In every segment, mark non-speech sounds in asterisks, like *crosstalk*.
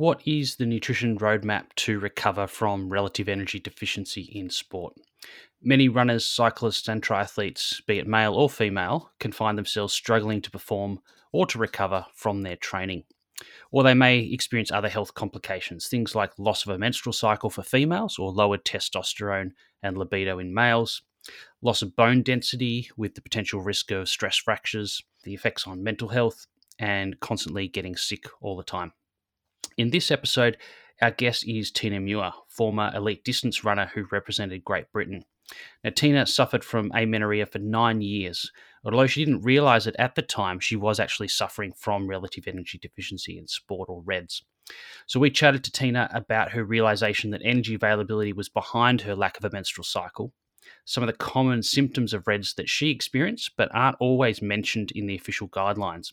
What is the nutrition roadmap to recover from relative energy deficiency in sport? Many runners, cyclists, and triathletes, be it male or female, can find themselves struggling to perform or to recover from their training. Or they may experience other health complications, things like loss of a menstrual cycle for females or lowered testosterone and libido in males, loss of bone density with the potential risk of stress fractures, the effects on mental health, and constantly getting sick all the time. In this episode, our guest is Tina Muir, former elite distance runner who represented Great Britain. Now, Tina suffered from amenorrhea for nine years. Although she didn't realize it at the time, she was actually suffering from relative energy deficiency in sport or REDS. So we chatted to Tina about her realization that energy availability was behind her lack of a menstrual cycle, some of the common symptoms of REDS that she experienced but aren't always mentioned in the official guidelines,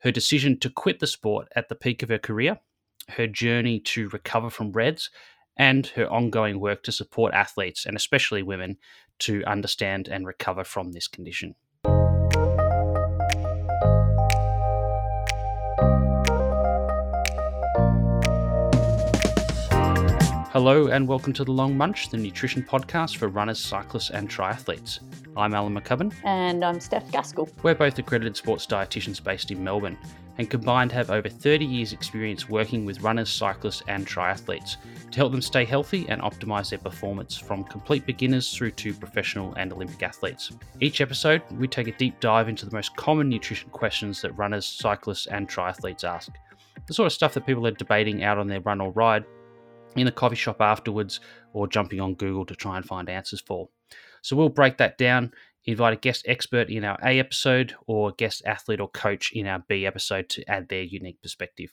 her decision to quit the sport at the peak of her career, her journey to recover from REDS, and her ongoing work to support athletes and especially women to understand and recover from this condition. Hello and welcome to The Long Munch, the nutrition podcast for runners, cyclists, and triathletes. I'm Alan McCubbin. And I'm Steph Gaskell. We're both accredited sports dietitians based in Melbourne and combined have over 30 years' experience working with runners, cyclists, and triathletes to help them stay healthy and optimize their performance from complete beginners through to professional and Olympic athletes. Each episode, we take a deep dive into the most common nutrition questions that runners, cyclists, and triathletes ask. The sort of stuff that people are debating out on their run or ride, in the coffee shop afterwards, or jumping on Google to try and find answers for. So we'll break that down invite a guest expert in our A episode or guest athlete or coach in our B episode to add their unique perspective.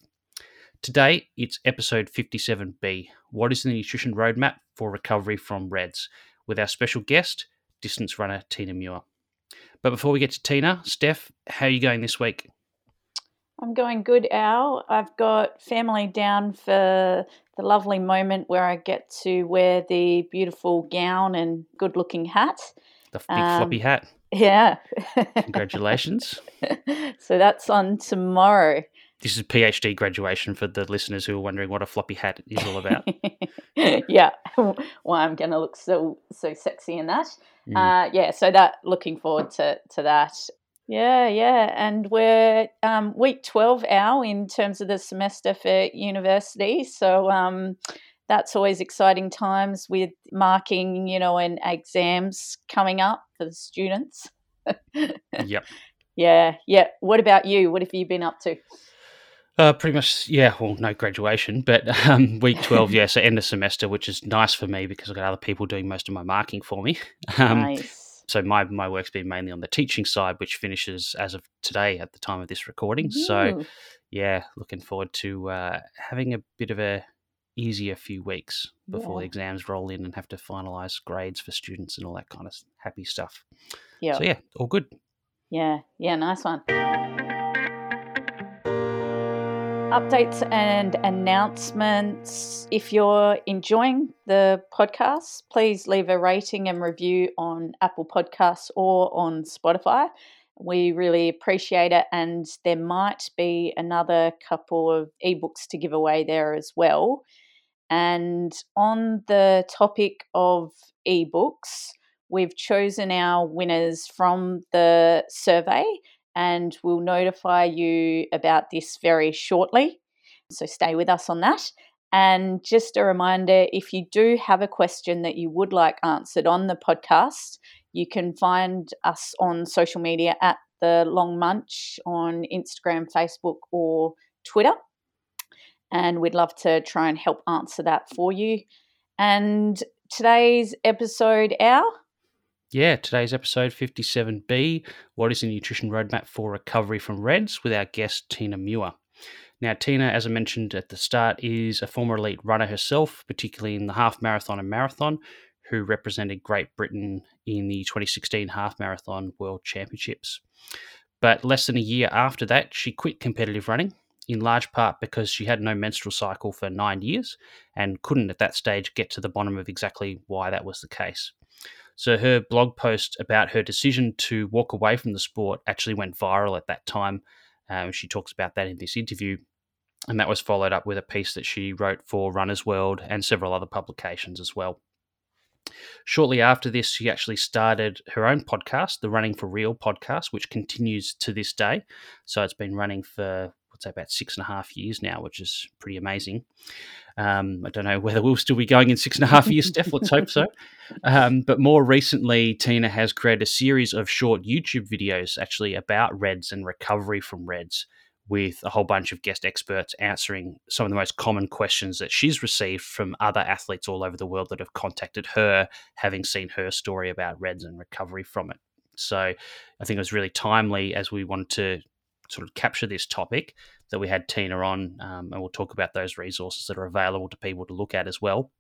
Today, it's episode 57B What is the Nutrition Roadmap for Recovery from REDS? with our special guest, distance runner Tina Muir. But before we get to Tina, Steph, how are you going this week? I'm going good, Al. I've got family down for the lovely moment where I get to wear the beautiful gown and good looking hat. The big um, floppy hat. Yeah. Congratulations. *laughs* so that's on tomorrow. This is PhD graduation for the listeners who are wondering what a floppy hat is all about. *laughs* yeah, *laughs* why I'm going to look so so sexy in that. Mm. Uh, yeah, so that looking forward to to that. Yeah, yeah, and we're um, week twelve now in terms of the semester for university. So um, that's always exciting times with marking, you know, and exams coming up for the students. yep. *laughs* Yeah, yeah. What about you? What have you been up to? Uh, pretty much, yeah. Well, no graduation, but um, week twelve, *laughs* yeah. So end of semester, which is nice for me because I've got other people doing most of my marking for me. *laughs* Um, nice. So my my work's been mainly on the teaching side, which finishes as of today at the time of this recording. Ooh. So, yeah, looking forward to uh, having a bit of a easier few weeks before yeah. the exams roll in and have to finalize grades for students and all that kind of happy stuff. Yeah. So yeah, all good. Yeah, yeah, nice one. Updates and announcements. If you're enjoying the podcast, please leave a rating and review on Apple Podcasts or on Spotify. We really appreciate it. And there might be another couple of ebooks to give away there as well. And on the topic of ebooks, we've chosen our winners from the survey and we'll notify you about this very shortly. So stay with us on that. And just a reminder if you do have a question that you would like answered on the podcast, you can find us on social media at the Long Munch on Instagram, Facebook, or Twitter and we'd love to try and help answer that for you. And today's episode, Al? Yeah, today's episode 57B What is the Nutrition Roadmap for Recovery from REDS with our guest, Tina Muir. Now, Tina, as I mentioned at the start, is a former elite runner herself, particularly in the half marathon and marathon, who represented Great Britain in the 2016 Half Marathon World Championships. But less than a year after that, she quit competitive running in large part because she had no menstrual cycle for nine years and couldn't at that stage get to the bottom of exactly why that was the case. So her blog post about her decision to walk away from the sport actually went viral at that time. Um, she talks about that in this interview. and that was followed up with a piece that she wrote for Runner's World and several other publications as well. Shortly after this, she actually started her own podcast, the Running for Real podcast, which continues to this day. So it's been running for, let's say, about six and a half years now, which is pretty amazing. Um, I don't know whether we'll still be going in six and a half years, Steph. Let's hope so. Um, but more recently, Tina has created a series of short YouTube videos actually about RED-S and recovery from RED-S with a whole bunch of guest experts answering some of the most common questions that she's received from other athletes all over the world that have contacted her, having seen her story about RED-S and recovery from it. So I think it was really timely as we wanted to sort of capture this topic that we had Tina on, um, and we'll talk about those resources that are available to people to look at as well.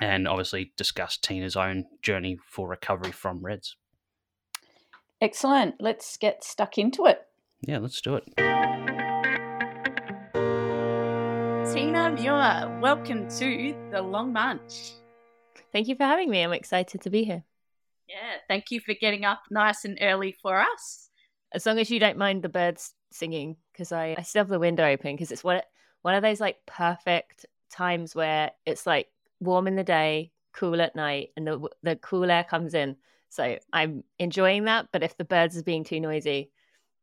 And obviously discuss Tina's own journey for recovery from RED-S. Excellent. Let's get stuck into it. Yeah, let's do it. Tina Muir, welcome to the Long Munch. Thank you for having me. I'm excited to be here. Yeah, thank you for getting up nice and early for us. As long as you don't mind the birds singing, because I, I still have the window open because it's one, one of those like perfect times where it's like warm in the day, cool at night, and the, the cool air comes in. So I'm enjoying that. But if the birds are being too noisy,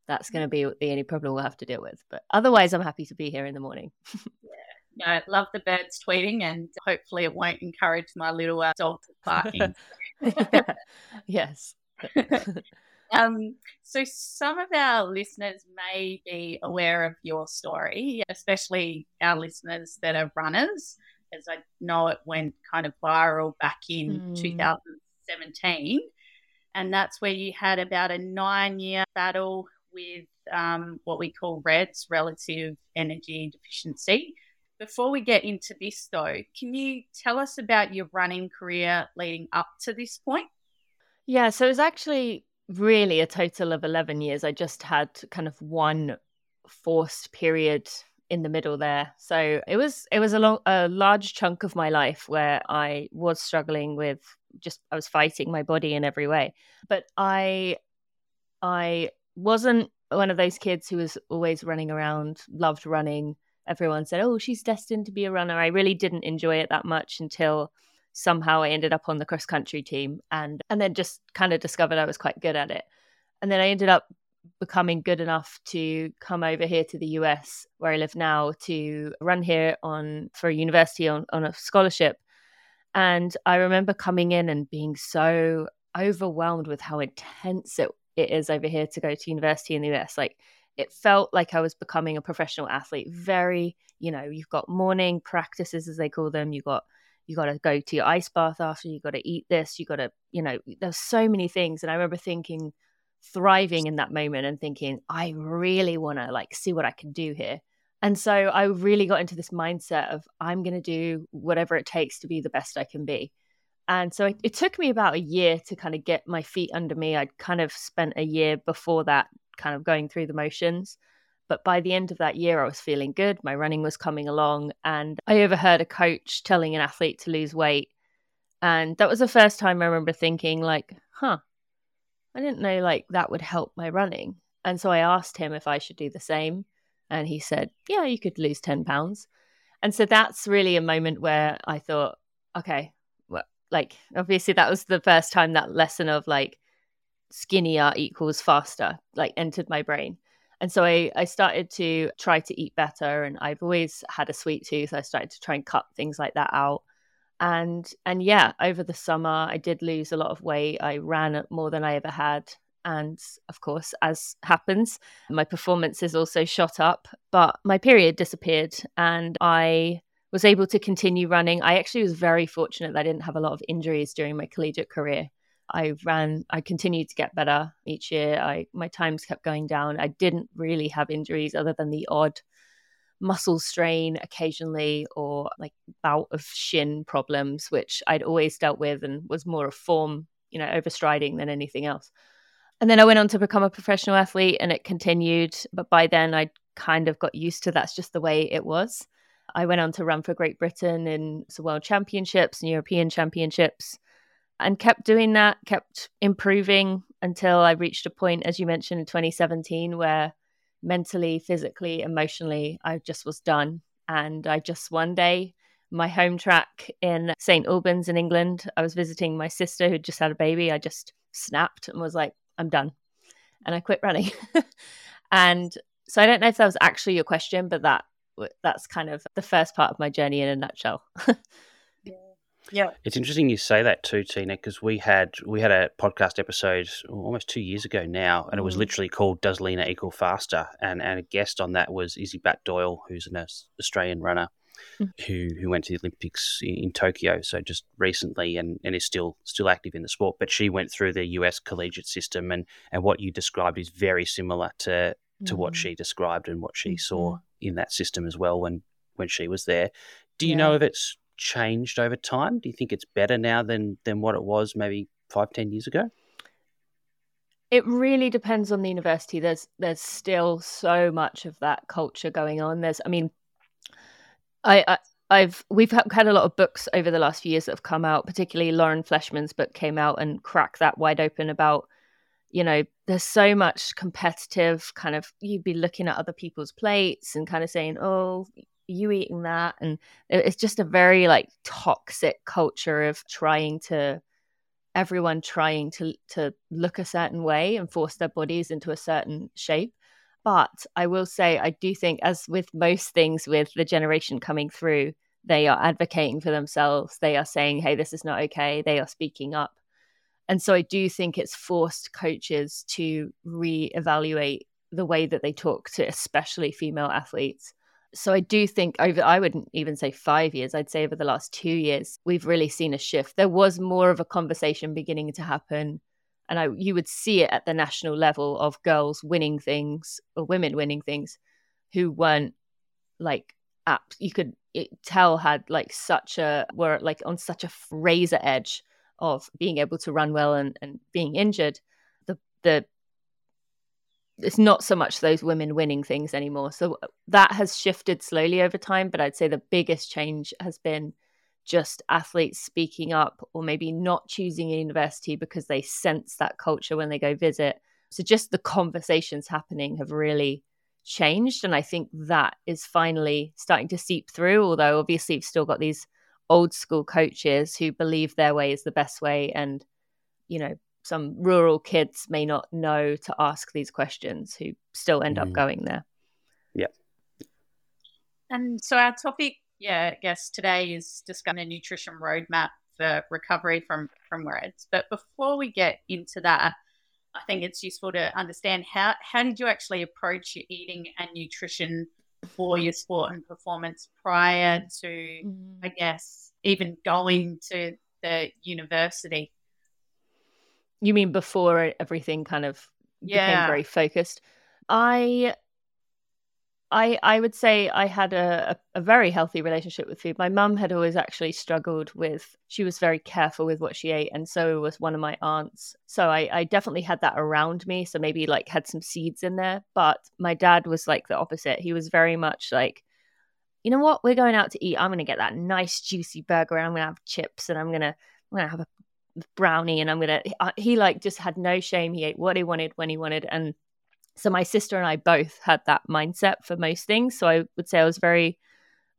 that's going to be the only problem we'll have to deal with. But otherwise, I'm happy to be here in the morning. *laughs* yeah, I love the birds tweeting, and hopefully, it won't encourage my little uh, dog barking. *laughs* *laughs* yes. Um, so, some of our listeners may be aware of your story, especially our listeners that are runners, as I know it went kind of viral back in mm. 2017. And that's where you had about a nine year battle with um, what we call RED-S, relative energy deficiency. Before we get into this, though, can you tell us about your running career leading up to this point? Yeah, so it was actually really a total of 11 years. I just had kind of one forced period in the middle there. So it was it was a long a large chunk of my life where I was struggling with just I was fighting my body in every way. But I I wasn't one of those kids who was always running around, loved running. Everyone said, "Oh, she's destined to be a runner." I really didn't enjoy it that much until somehow I ended up on the cross country team and and then just kind of discovered I was quite good at it. And then I ended up becoming good enough to come over here to the US where I live now to run here on for a university on, on a scholarship. And I remember coming in and being so overwhelmed with how intense it it is over here to go to university in the US. Like it felt like I was becoming a professional athlete. Very, you know, you've got morning practices as they call them. you've got you got to go to your ice bath after. You got to eat this. You got to, you know, there's so many things. And I remember thinking, thriving in that moment and thinking, I really want to like see what I can do here. And so I really got into this mindset of I'm going to do whatever it takes to be the best I can be. And so it, it, took me about a year to kind of get my feet under me. I'd kind of spent a year before that kind of going through the motions. But by the end of that year, I was feeling good. My running was coming along. And I overheard a coach telling an athlete to lose weight. And that was the first time I remember thinking, like, huh, I didn't know like that would help my running. And so I asked him if I should do the same. And he said, yeah, you could lose 10 pounds. And so that's really a moment where I thought, okay, like obviously that was the first time that lesson of like skinnier equals faster like entered my brain and so I, I started to try to eat better and i've always had a sweet tooth. I started to try and cut things like that out. And and yeah over the summer i did lose a lot of weight. I ran more than i ever had. And of course as happens my performances also shot up. But my period disappeared and i was able to continue running. I actually was very fortunate that I didn't have a lot of injuries during my collegiate career. I ran, I continued to get better each year. I my times kept going down. I didn't really have injuries other than the odd muscle strain occasionally or like bout of shin problems, which I'd always dealt with and was more a form, you know, overstriding than anything else. And then I went on to become a professional athlete and it continued. But by then I kind of got used to that's just the way it was. I went on to run for Great Britain in the World Championships and European Championships and kept doing that, kept improving until I reached a point, as you mentioned, in 2017, where mentally, physically, emotionally. I just was done. And I just one day, my home track in St. Albans in England, I was visiting my sister who just had a baby. I just snapped and was like, I'm done. And I quit running. *laughs* and so I don't know if that was actually your question, but that that's kind of the first part of my journey in a nutshell. *laughs* Yeah. It's interesting you say that too, Tina, because we had we had a podcast episode almost two years ago now, and it was Mm. literally called "Does Leaner Equal Faster?" and and a guest on that was Izzy Batt-Doyle, who's an Australian runner Mm. who who went to the Olympics in, Tokyo, so just recently, and, and is still still active in the sport. But she went through the US collegiate system, and and what you described is very similar to to what Mm. she described and what she Mhm. saw in that system as well when when she was there. Do you Yeah. know if it's changed over time? Do you think it's better now than than what it was maybe five, ten years ago? It really depends on the university. There's there's still so much of that culture going on. There's, I mean, I, I I've we've had a lot of books over the last few years that have come out. Particularly Lauren Fleshman's book came out and cracked that wide open about, you know, there's so much competitive kind of. You'd be looking at other people's plates and kind of saying, "Oh, you eating that?" And it's just a very like toxic culture of trying to everyone trying to to look a certain way and force their bodies into a certain shape. But i will say i do think as with most things with the generation coming through they are advocating for themselves. They are saying hey this is not okay. They are speaking up. And so i do think it's forced coaches to reevaluate the way that they talk to especially female athletes so I do think over I wouldn't even say 5 years I'd say over the last 2 years we've really seen a shift. There was more of a conversation beginning to happen and I you would see it at the national level of girls winning things or women winning things who weren't like app you could tell had like such a were like on such a razor edge of being able to run well and, and being injured. The the it's not so much those women winning things anymore. So uh, that has shifted slowly over time, but I'd say the biggest change has been just athletes speaking up or maybe not choosing a university because they sense that culture when they go visit. So just the conversations happening have really changed. And I think that is finally starting to seep through, although obviously you've still got these old school coaches who believe their way is the best way and, you know, some rural kids may not know to ask these questions who still end up Mm. going there. Yeah. And so our topic, yeah, I guess today is discussing a nutrition roadmap for recovery from from RED-S. But before we get into that, I think it's useful to understand how how did you actually approach your eating and nutrition for your sport and performance prior to, I guess, even going to the university? You mean before everything kind of became very focused? I I I would say I had a, a, a very healthy relationship with food. My mum had always actually struggled with she was very careful with what she ate, and so was one of my aunts. So I, I definitely had that around me. So maybe like had some seeds in there. But my dad was like the opposite. He was very much like, you know what, we're going out to eat. I'm gonna get that nice juicy burger and I'm gonna have chips and I'm gonna I'm gonna have a brownie and I'm gonna uh, he like just had no shame. He ate what he wanted when he wanted and so my sister and I both had that mindset for most things. So I would say I was very,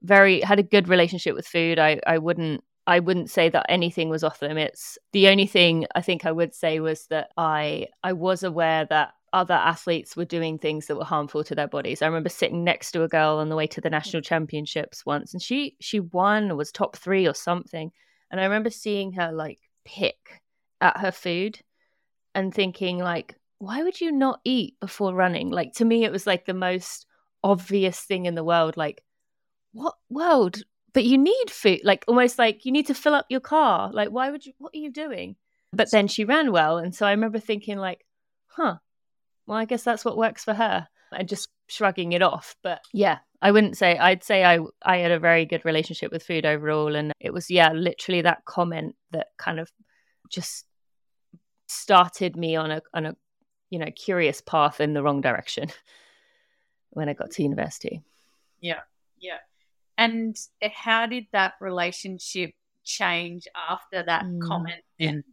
very had a good relationship with food. I I wouldn't I wouldn't say that anything was off limits. The only thing I think I would say was that I I was aware that other athletes were doing things that were harmful to their bodies. I remember sitting next to a girl on the way to the national championships once and she she won or was top 3 or something. And I remember seeing her like pick at her food and thinking like why would you not eat before running? Like to me, it was like the most obvious thing in the world. Like, what world? But you need food. Like almost like you need to fill up your car. Like, why would you? What are you doing? But then she ran well, and so I remember thinking like, huh. Well, I guess that's what works for her, and just shrugging it off. But yeah, I wouldn't say. I'd say I I had a very good relationship with food overall, and it was yeah, literally that comment that kind of just started me on a on a you know curious path in the wrong direction *laughs* when I got to university. Yeah, yeah. And how did that relationship change after that Mm. comment? Then,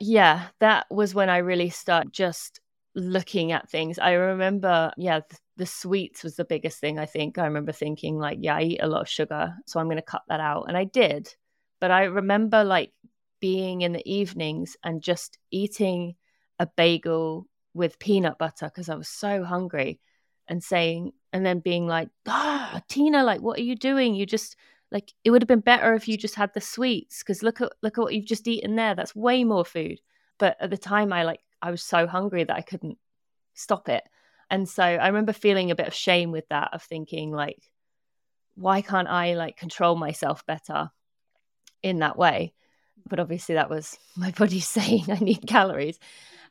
Yeah, that was when I really start just looking at things. I remember, yeah, the, the sweets was the biggest thing. I think I remember thinking like, yeah, I eat a lot of sugar, so I'm going to cut that out, and I did. But I remember like being in the evenings and just eating a bagel with peanut butter because I was so hungry and saying, and then being like, ah, Tina, like, what are you doing? You just, like, it would have been better if you just had the sweets because look at, look at what you've just eaten there. That's way more food. But at the time, I like, I was so hungry that I couldn't stop it. And so I remember feeling a bit of shame with that, of thinking, like, why can't I like control myself better in that way? But obviously, that was *laughs* my body *laughs* saying I need calories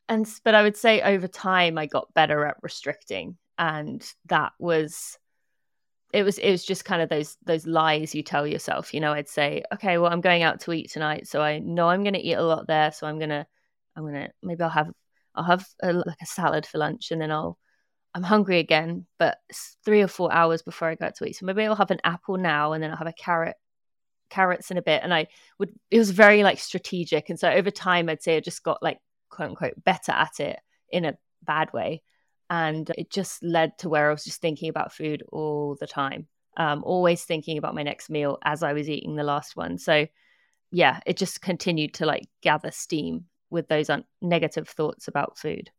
and but i would say over time i got better at restricting and that was it was it was just kind of those those lies you tell yourself you know i'd say okay well i'm going out to eat tonight so i know i'm going to eat a lot there so i'm going to i'm going to maybe i'll have i'll have a, like a salad for lunch and then i'll i'm hungry again but three or four hours before i go out to eat so maybe i'll have an apple now and then i'll have a carrot carrots in a bit and i would it was very like strategic and so over time i'd say i just got like quote unquote better at it in a bad way. And it just led to where I was just thinking about food all the time, um, always thinking about my next meal as I was eating the last one. So, yeah, it just continued to like gather steam with those un- negative thoughts about food.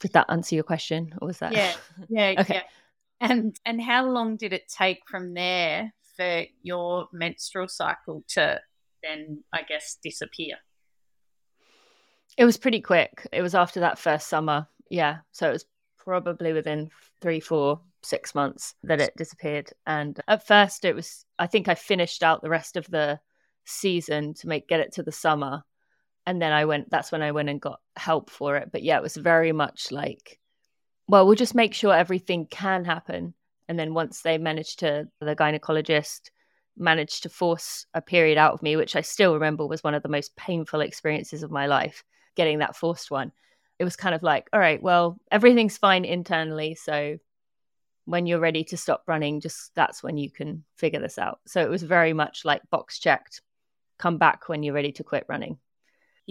Did that answer your question, or was that? Yeah, *laughs* yeah, okay. Yeah. And and how long did it take from there for your menstrual cycle to then, I guess, disappear? It was pretty quick. It was after that first summer. Yeah. So it was probably within three, four, six months that it disappeared. And at first, it was, I think I finished out the rest of the season to make get it to the summer. And then I went, that's when I went and got help for it. But yeah, it was very much like, well, we'll just make sure everything can happen. And then once they managed to, the gynecologist managed to force a period out of me, which I still remember was one of the most painful experiences of my life getting that forced one. It was kind of like, all right, well, everything's fine internally. So when you're ready to stop running, just that's when you can figure this out. So it was very much like box checked, come back when you're ready to quit running.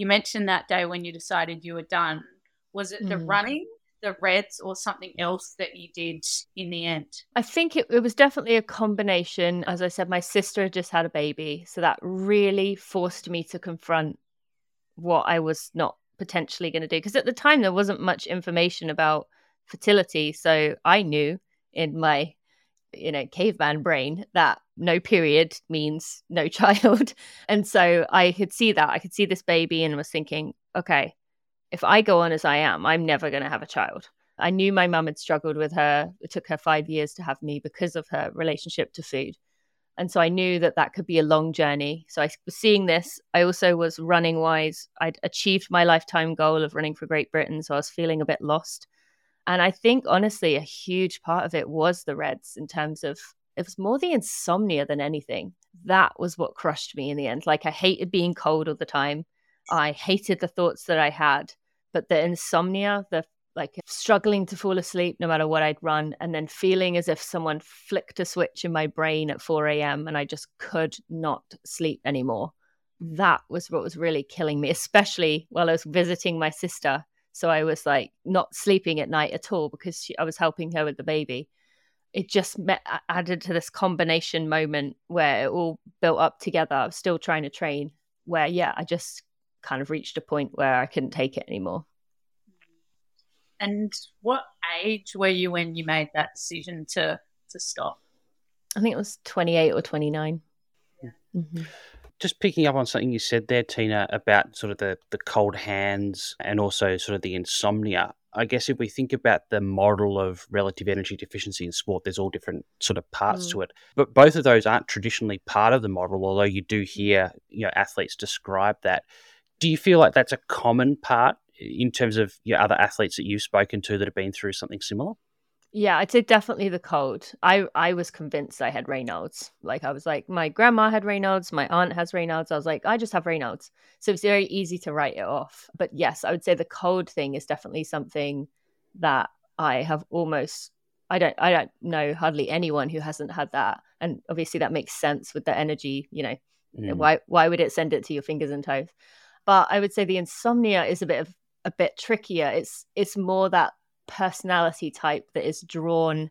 You mentioned that day when you decided you were done. Was it the mm. running, the RED-S, or something else that you did in the end? I think it, it was definitely a combination. As I said, my sister had just had a baby. So that really forced me to confront what I was not potentially going to do. Because at the time, there wasn't much information about fertility. So I knew in my, you know, caveman brain that no period means no *laughs* child. and so I could see that. I could see this baby and was thinking, okay, if I go on as I am, I'm never going to have a child. I knew my mum had struggled with her. It took her five years to have me because of her relationship to food. And so I knew that that could be a long journey. So I was seeing this. I also was running wise. I'd achieved my lifetime goal of running for Great Britain. So I was feeling a bit lost. And I think, honestly, a huge part of it was the RED-S in terms of it was more the insomnia than anything. That was what crushed me in the end. Like I hated being cold all the time. I hated the thoughts that I had, but the insomnia, the like struggling to fall asleep no matter what I'd run, and then feeling as if someone flicked a switch in my brain at 4 a.m. and I just could not sleep anymore. That was what was really killing me, especially while I was visiting my sister. So I was like not sleeping at night at all because she, I was helping her with the baby. It just met, added to this combination moment where it all built up together. I was still trying to train, where, yeah, I just kind of reached a point where I couldn't take it anymore. And what age were you when you made that decision to to stop? I think it was 28 or 29. Yeah. Mm-hmm. Just picking up on something you said there, Tina, about sort of the, the cold hands and also sort of the insomnia. I guess if we think about the model of relative energy deficiency in sport, there's all different sort of parts mm. to it. But both of those aren't traditionally part of the model, although you do hear you know athletes describe that. Do you feel like that's a common part in terms of your other athletes that you've spoken to that have been through something similar? Yeah, I'd say definitely the cold. I I was convinced I had Raynaud's. Like I was like, my grandma had Raynaud's, my aunt has Raynaud's. I was like, I just have Raynaud's. So it's very easy to write it off. But yes, I would say the cold thing is definitely something that I have almost I don't I don't know hardly anyone who hasn't had that. And obviously that makes sense with the energy, you know. Mm. Why why would it send it to your fingers and toes? But I would say the insomnia is a bit of a bit trickier. It's it's more that personality type that is drawn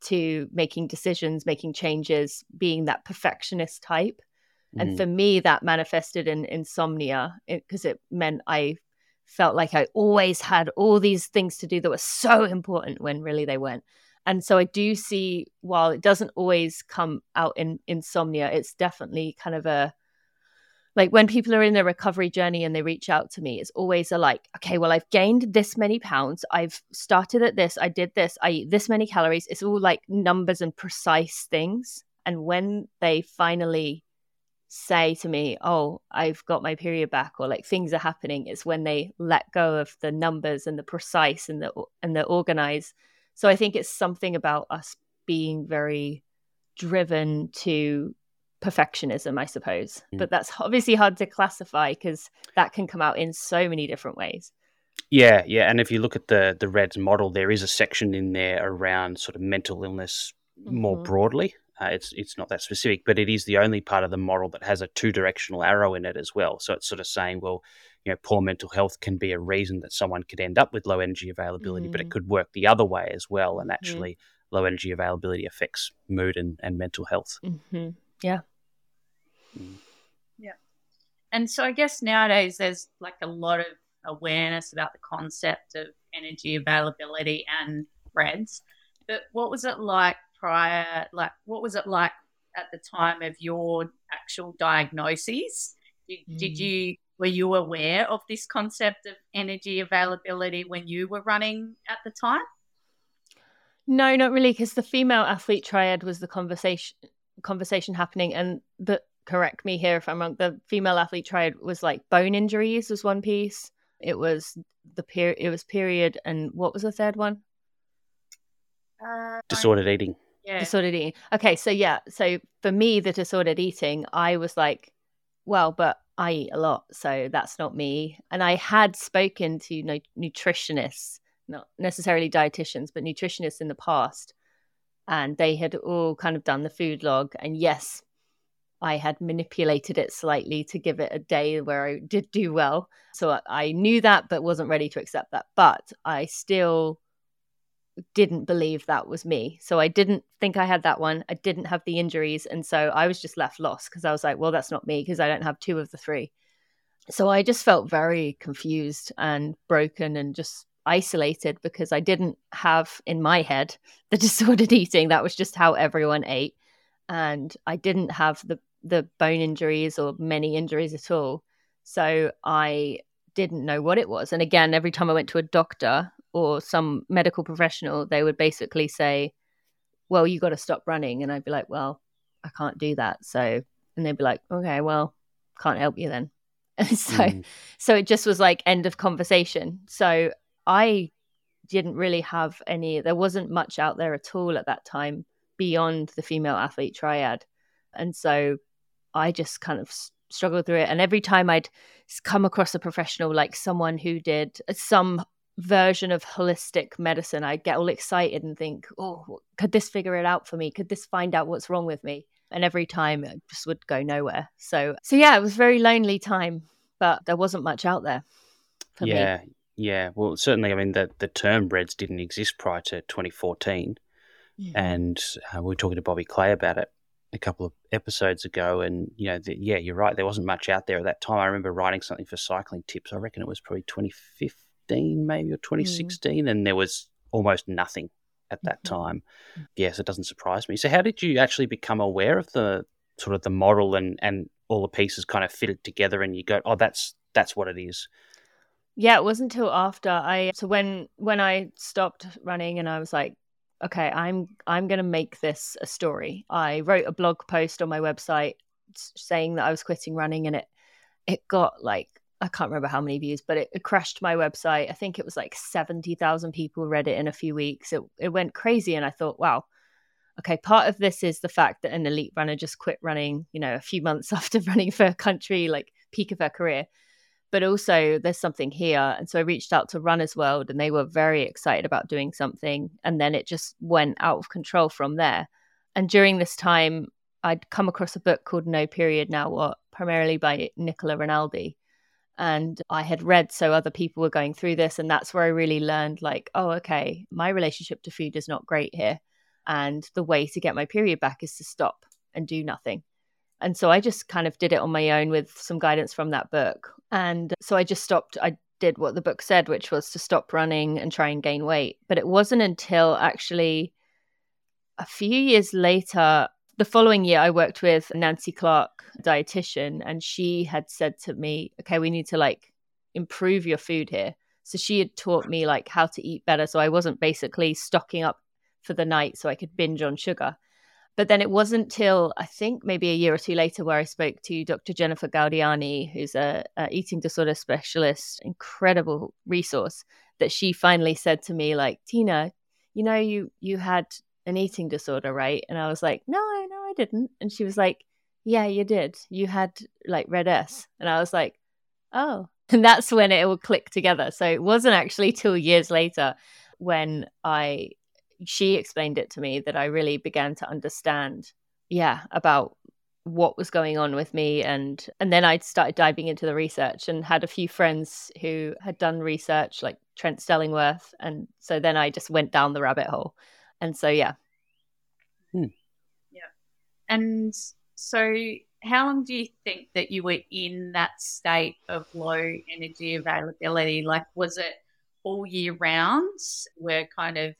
to making decisions, making changes, being that perfectionist type. Mm. And for me, that manifested in insomnia because it, it meant I felt like I always had all these things to do that were so important when really they weren't. And so I do see, while it doesn't always come out in insomnia, it's definitely kind of a like when people are in their recovery journey and they reach out to me, it's always a like, okay, well, I've gained this many pounds. I've started at this. I did this. I eat this many calories. It's all like numbers and precise things. And when they finally say to me, oh, I've got my period back or like things are happening, it's when they let go of the numbers and the precise and the and the organized. So I think it's something about us being very driven to perfectionism, I suppose. Mm. But that's obviously hard to classify because that can come out in so many different ways. Yeah, yeah, and if you look at the the REDS model, there is a section in there around sort of mental illness mm-hmm. more broadly. Uh, it's it's not that specific, but it is the only part of the model that has a two directional arrow in it as well. So it's sort of saying, well, you know, poor mental health can be a reason that someone could end up with low energy availability, mm. but it mm. could work the other way as well. And mm-hmm. actually, mm. low energy availability affects mood and, and mental health. Yeah. Mm. Yeah. And so I guess nowadays there's like a lot of awareness about the concept of energy availability and REDS. But what was it like prior? Like, what was it like at the time of your actual diagnoses? Did, mm. did you were you aware of this concept of energy availability when you were running at the time? No, not really, because the female athlete triad was the conversation conversation happening, and the correct me here if I'm wrong. The female athlete triad was like bone injuries was one piece. It was the period. It was period, and what was the third one? Uh, disordered eating. Yeah. Disordered eating. Okay, so yeah, so for me, the disordered eating, I was like, well, but I eat a lot, so that's not me. And I had spoken to no, nutritionists, not necessarily dietitians, but nutritionists in the past, and they had all kind of done the food log. And yes, I had manipulated it slightly to give it a day where I did do well. So I knew that, but wasn't ready to accept that. But I still didn't believe that was me. So I didn't think I had that one. I didn't have the injuries. And so I was just left lost because I was like, well, that's not me because I don't have two of the three. So I just felt very confused and broken and just isolated because I didn't have in my head the *laughs* disordered eating. That was just how everyone ate. And I didn't have the the bone injuries or many injuries at all. So I didn't know what it was. And again, every time I went to a doctor or some medical professional, they would basically say, Well, you got to stop running. And I'd be like, Well, I can't do that. So, and they'd be like, Okay, well, can't help you then. And *laughs* so, mm. so it just was like end of conversation. So I didn't really have any, there wasn't much out there at all at that time beyond the female athlete triad. And so I just kind of struggled through it. And every time I'd come across a professional, like someone who did some version of holistic medicine, I'd get all excited and think, oh, could this figure it out for me? Could this find out what's wrong with me? And every time it just would go nowhere. So, so yeah, it was a very lonely time, but there wasn't much out there for yeah, me. Yeah, well, certainly. I mean, the the term REDS didn't exist prior to 2014, yeah. and uh, we were talking to Bobby Clay about it a couple of episodes ago, and you know, the, yeah, you're right. There wasn't much out there at that time. I remember writing something for Cycling Tips. I reckon it was probably 2015, maybe or 2016, mm. and there was almost nothing at that mm-hmm. time. Yes, it doesn't surprise me. So, how did you actually become aware of the sort of the model and and all the pieces kind of fitted together, and you go, oh, that's that's what it is. Yeah, it wasn't until after I so when when I stopped running and I was like, okay, I'm I'm going to make this a story. I wrote a blog post on my website saying that I was quitting running and it it got like I can't remember how many views, but it, it crashed my website. I think it was like 70,000 people read it in a few weeks. It it went crazy and I thought, wow. Okay, part of this is the fact that an elite runner just quit running, you know, a few months *laughs* after running for a country like peak of her career but also there's something here. And so I reached out to Runners World and they were very excited about doing something. And then it just went out of control from there. And during this time, I'd come across a book called No Period Now What, primarily by Nicola Rinaldi. And I had read so other people were going through this. And that's where I really learned, like, oh, okay, my relationship to food is not great here. And the way to get my period back is to stop and do nothing. And so I just kind of did it on my own with some guidance from that book. And so I just stopped. I did what the book said, which was to stop running and try and gain weight. But it wasn't until actually a few years later, the following year, I worked with Nancy Clark, dietitian, and she had said to me, "Okay, we need to like improve your food here." So she had taught me like how to eat better, so I wasn't basically stocking up for the night so I could binge on sugar. But then it wasn't till I think maybe a year or two later where I spoke to Dr. Jennifer Gaudiani, who's a, a eating disorder specialist, incredible resource, that she finally said to me, like, Tina, you know, you you had an eating disorder, right? And I was like, no, no, I didn't. And she was like, yeah, you did. You had like red S. And I was like, oh. *laughs* And that's when it all clicked together. So it wasn't actually till years later when I she explained it to me that I really began to understand, yeah, about what was going on with me. And and then I started diving into the research and had a few friends who had done research like Trent Stellingwerff. And so then I just went down the rabbit hole. And so yeah. Hmm. yeah. And so how long do you think that you were in that state of low energy availability? Like was it all year round where kind of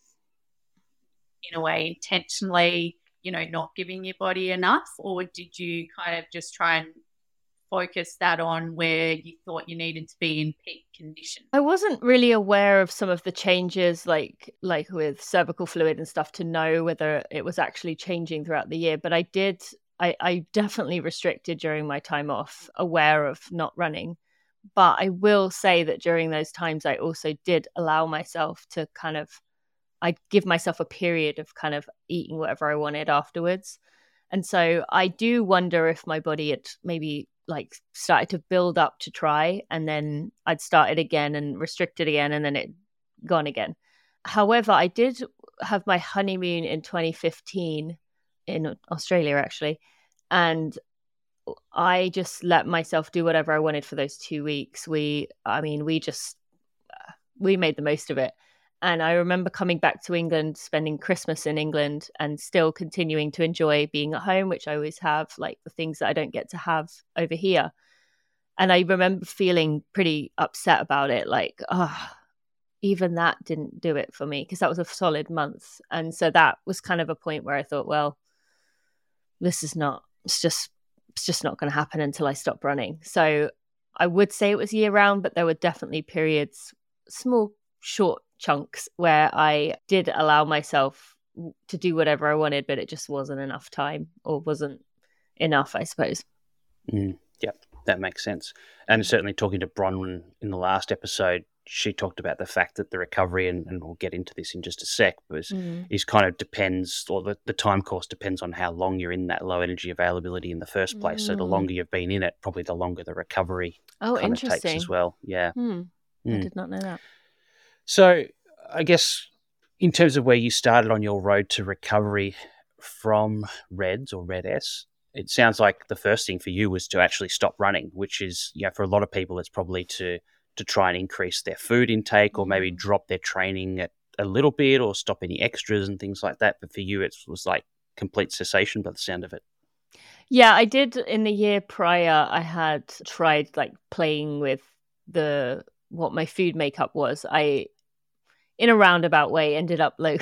in a way intentionally, you know, not giving your body enough? Or did you kind of just try and focus that on where you thought you needed to be in peak condition? I wasn't really aware of some of the changes like like with cervical fluid and stuff to know whether it was actually changing throughout the year, but I did I, I definitely restricted during my time off, aware of not running. But I will say that during those times I also did allow myself to kind of I'd give myself a period of kind of eating whatever I wanted afterwards. And so I do wonder if my body had maybe like started to build up to try and then I'd started again and restricted again and then it gone again. However, I did have my honeymoon in 2015 in Australia actually. And I just let myself do whatever I wanted for those two weeks. We, I mean, we just, we made the most of it. And I remember coming back to England, spending Christmas in England, and still continuing to enjoy being at home, which I always have, like the things that I don't get to have over here. And I remember feeling pretty upset about it, like, oh, even that didn't do it for me because that was a solid month. And so that was kind of a point where I thought, well, this is not, it's just, it's just not going to happen until I stop running. So I would say it was year round, but there were definitely periods, small, short chunks where I did allow myself to do whatever I wanted, but it just wasn't enough time or wasn't enough, I suppose. Mm, yep, that makes sense. And certainly talking to Bronwyn in the last episode, she talked about the fact that the recovery, and, and we'll get into this in just a sec, was mm. is kind of depends, or the, the time course depends on how long you're in that low energy availability in the first place. Mm. So the mm. longer you've been in it, probably the longer the recovery oh, kind interesting. of takes as well. Yeah. Hmm. I mm. did not know that. So, I guess in terms of where you started on your road to recovery from RED-S or Red S, it sounds like the first thing for you was to actually stop running, which is, you know, for a lot of people, it's probably to to try and increase their food intake or maybe mm. drop their training at a little bit or stop any extras and things like that. But for you, it was like complete cessation by the sound of it. Yeah, I did in the year prior. I had tried like playing with the what my food makeup was. I in a roundabout way ended up low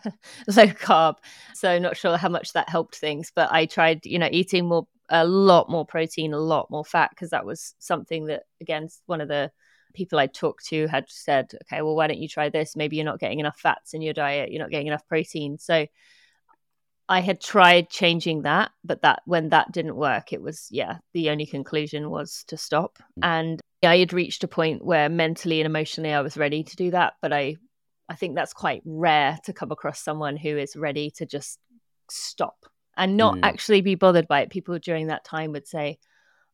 *laughs* low carb. So not sure how much that helped things but i tried you know eating more a lot more protein a lot more fat because that was something that again one of the people i talked to had said okay well why don't you try this? Maybe you're not getting enough fats in your diet you're not getting enough protein. So i had tried changing that but that when that didn't work it was yeah the only conclusion was to stop. Mm. and I had reached a point where mentally and emotionally I was ready to do that, but I I think that's quite rare to come across someone who is ready to just stop and not mm. actually be bothered by it. People during that time would say,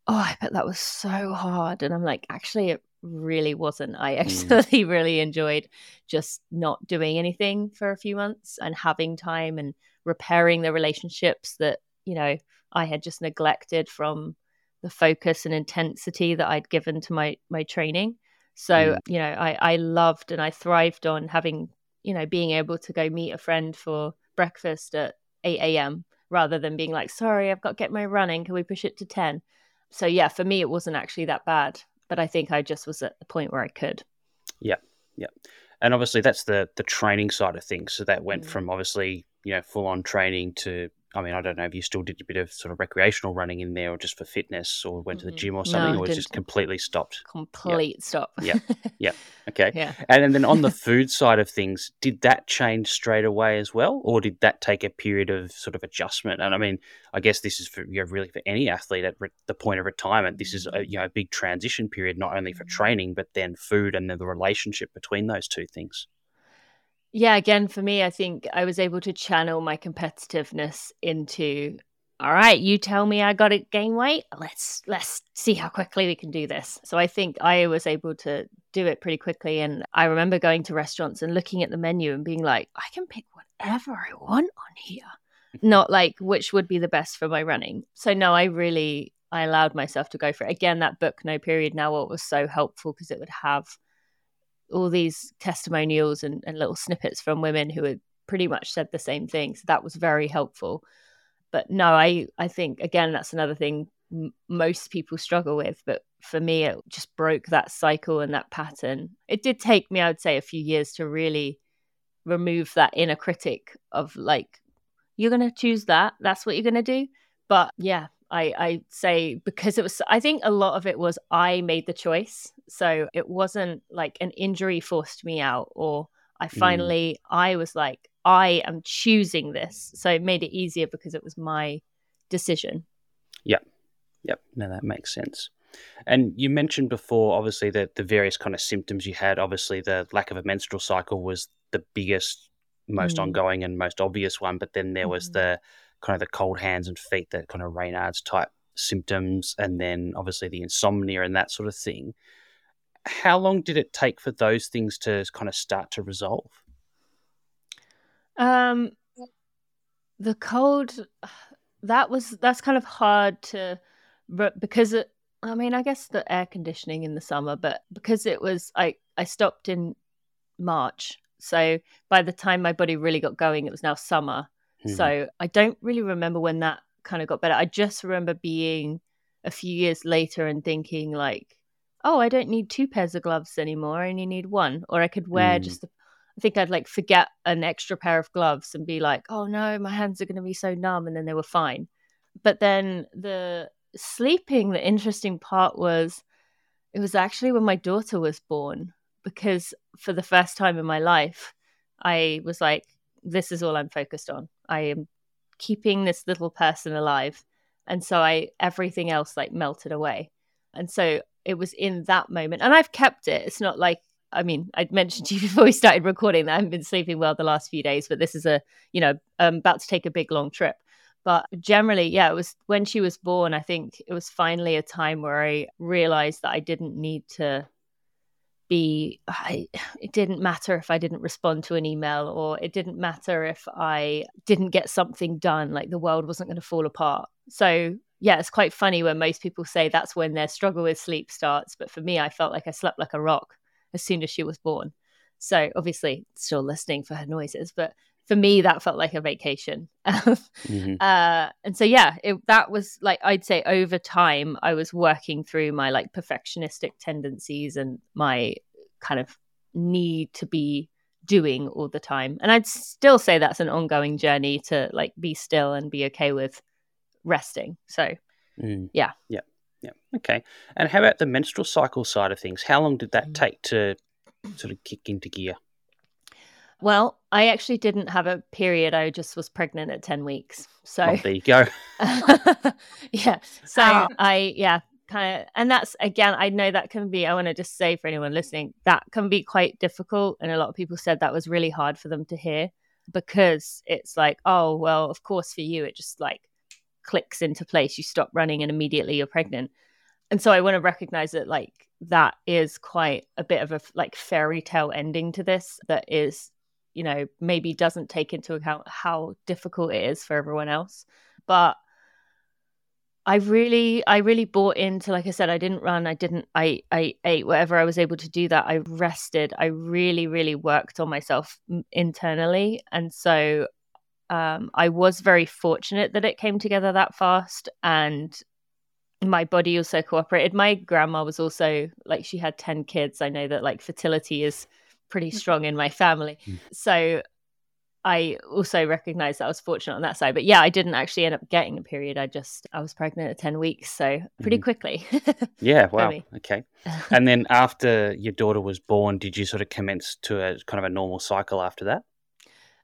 Oh, I bet that was so hard. And I'm like, actually, it really wasn't. I actually mm. *laughs* really enjoyed just not doing anything for a few months and having time and repairing the relationships that, you know, I had just neglected from the focus and intensity that I'd given to my my training. So, mm. you know, I, I loved and I thrived on having, you know, being able to go meet a friend for breakfast at 8 a.m. rather than being like, sorry, I've got to get my running. Can we push it to 10? So, yeah, for me, it wasn't actually that bad. But I think I just was at the point where I could. Yeah. Yeah. And obviously, that's the the training side of things. So that went mm. from obviously, you know, full on training to I mean, I don't know if you still did a bit of sort of recreational running in there or just for fitness or went to the gym or something no, or just completely stopped? Complete yep. stop. yeah. Yeah. Okay. Yeah. And then on the *laughs* food side of things, did that change straight away as well? Or did that take a period of sort of adjustment? And I mean, I guess this is for, you know, really for any athlete at re- the point of retirement. This is a, you know, a big transition period, not only for mm. training, but then food and then the relationship between those two things yeah, again, for me, I think I was able to channel my competitiveness into all right, you tell me I got to gain weight. Let's let's see how quickly we can do this. So I think I was able to do it pretty quickly. And I remember going to restaurants and looking at the menu and being like, I can pick whatever I want on here. *laughs* Not like which would be the best for my running. So no, I really I allowed myself to go for it. Again, that book, No Period Now What was so helpful because it would have all these testimonials and, and little snippets from women who had pretty much said the same thing. So that was very helpful. But no, I I think again that's another thing m- most people struggle with. But for me, it just broke that cycle and that pattern. It did take me, I would say, a few years to really remove that inner critic of like, you're going to choose that. That's what you're going to do. But yeah, I, I say because it was, I think a lot of it was I made the choice. So it wasn't like an injury forced me out or I mm. finally, mm. I was like, I am choosing this. So it made it easier because it was my decision. Yep. Yep. No, that makes sense. And you mentioned before, obviously, that the various kind of symptoms you had. Obviously, the lack of a menstrual cycle was the biggest, most mm. ongoing, and most obvious one. But then there mm. was the kind of the cold hands and feet, that kind of Raynaud's type symptoms, and then obviously the insomnia and that sort of thing. How long did it take for those things to kind of start to resolve? Um, the cold, that was that's kind of hard to, because it. I mean, I guess the air conditioning in the summer, but because it was, I I stopped in March, so by the time my body really got going, it was now summer Mm-hmm. So I don't really remember when that kind of got better. I just remember being a few years later and thinking like, oh, I don't need two pairs of gloves anymore. I only need one, or I could wear mm. just. I think I'd like forget an extra pair of gloves and be like, oh no, my hands are going to be so numb, and then they were fine. But then the sleeping, the interesting part was, it was actually when my daughter was born because for the first time in my life, I was like, this is all I'm focused on. I am keeping this little person alive. And so I everything else like melted away. And so it was in that moment. And I've kept it. It's not like I mean, I'd mentioned to you *laughs* before we started recording that I haven't been sleeping well the last few days, but this is a, you know, I'm about to take a big long trip. But generally, yeah, it was when she was born, I think it was finally a time where I realized that I didn't need to be I, it didn't matter if i didn't respond to an email or it didn't matter if i didn't get something done like the world wasn't going to fall apart. So yeah it's quite funny when most people say that's when their struggle with sleep starts but for me i felt like i slept like a rock as soon as she was born. So obviously still listening for her noises but for me that felt like a vacation. *laughs* Mm-hmm. uh, and so yeah it, that was like i'd say over time i was working through my like perfectionistic tendencies and my kind of need to be doing all the time. And i'd still say that's an ongoing journey to like be still and be okay with resting. So mm. yeah. Yeah. Yeah. Okay. And how about the menstrual cycle side of things? How long did that mm. take to sort of kick into gear well, I actually didn't have a period. I just was pregnant at 10 weeks. So well, there you go. *laughs* yeah. So I, yeah, kind of, and that's again, I know that can be, I want to just say for anyone listening, that can be quite difficult. And a lot of people said that was really hard for them to hear because it's like, oh, well, of course, for you, it just like clicks into place. You stop running and immediately you're pregnant. And so I want to recognize that, like, that is quite a bit of a like fairy tale ending to this that is you know, maybe doesn't take into account how difficult it is for everyone else. But I really, I really bought into. Like I said, I didn't run. I didn't. I, I ate whatever I was able to do. That I rested. I really, really worked on myself internally, and so um, I was very fortunate that it came together that fast, and my body also cooperated. My grandma was also like she had ten kids. I know that like fertility is pretty mm-hmm. strong in my family, mm. so I also recognized that I was fortunate on that side. But yeah, I didn't actually end up getting a period. I just I was pregnant at ten weeks, so pretty mm. quickly. *laughs* yeah, wow. Okay. *laughs* and then after your daughter was born, did you sort of commence to a kind of a normal cycle after that?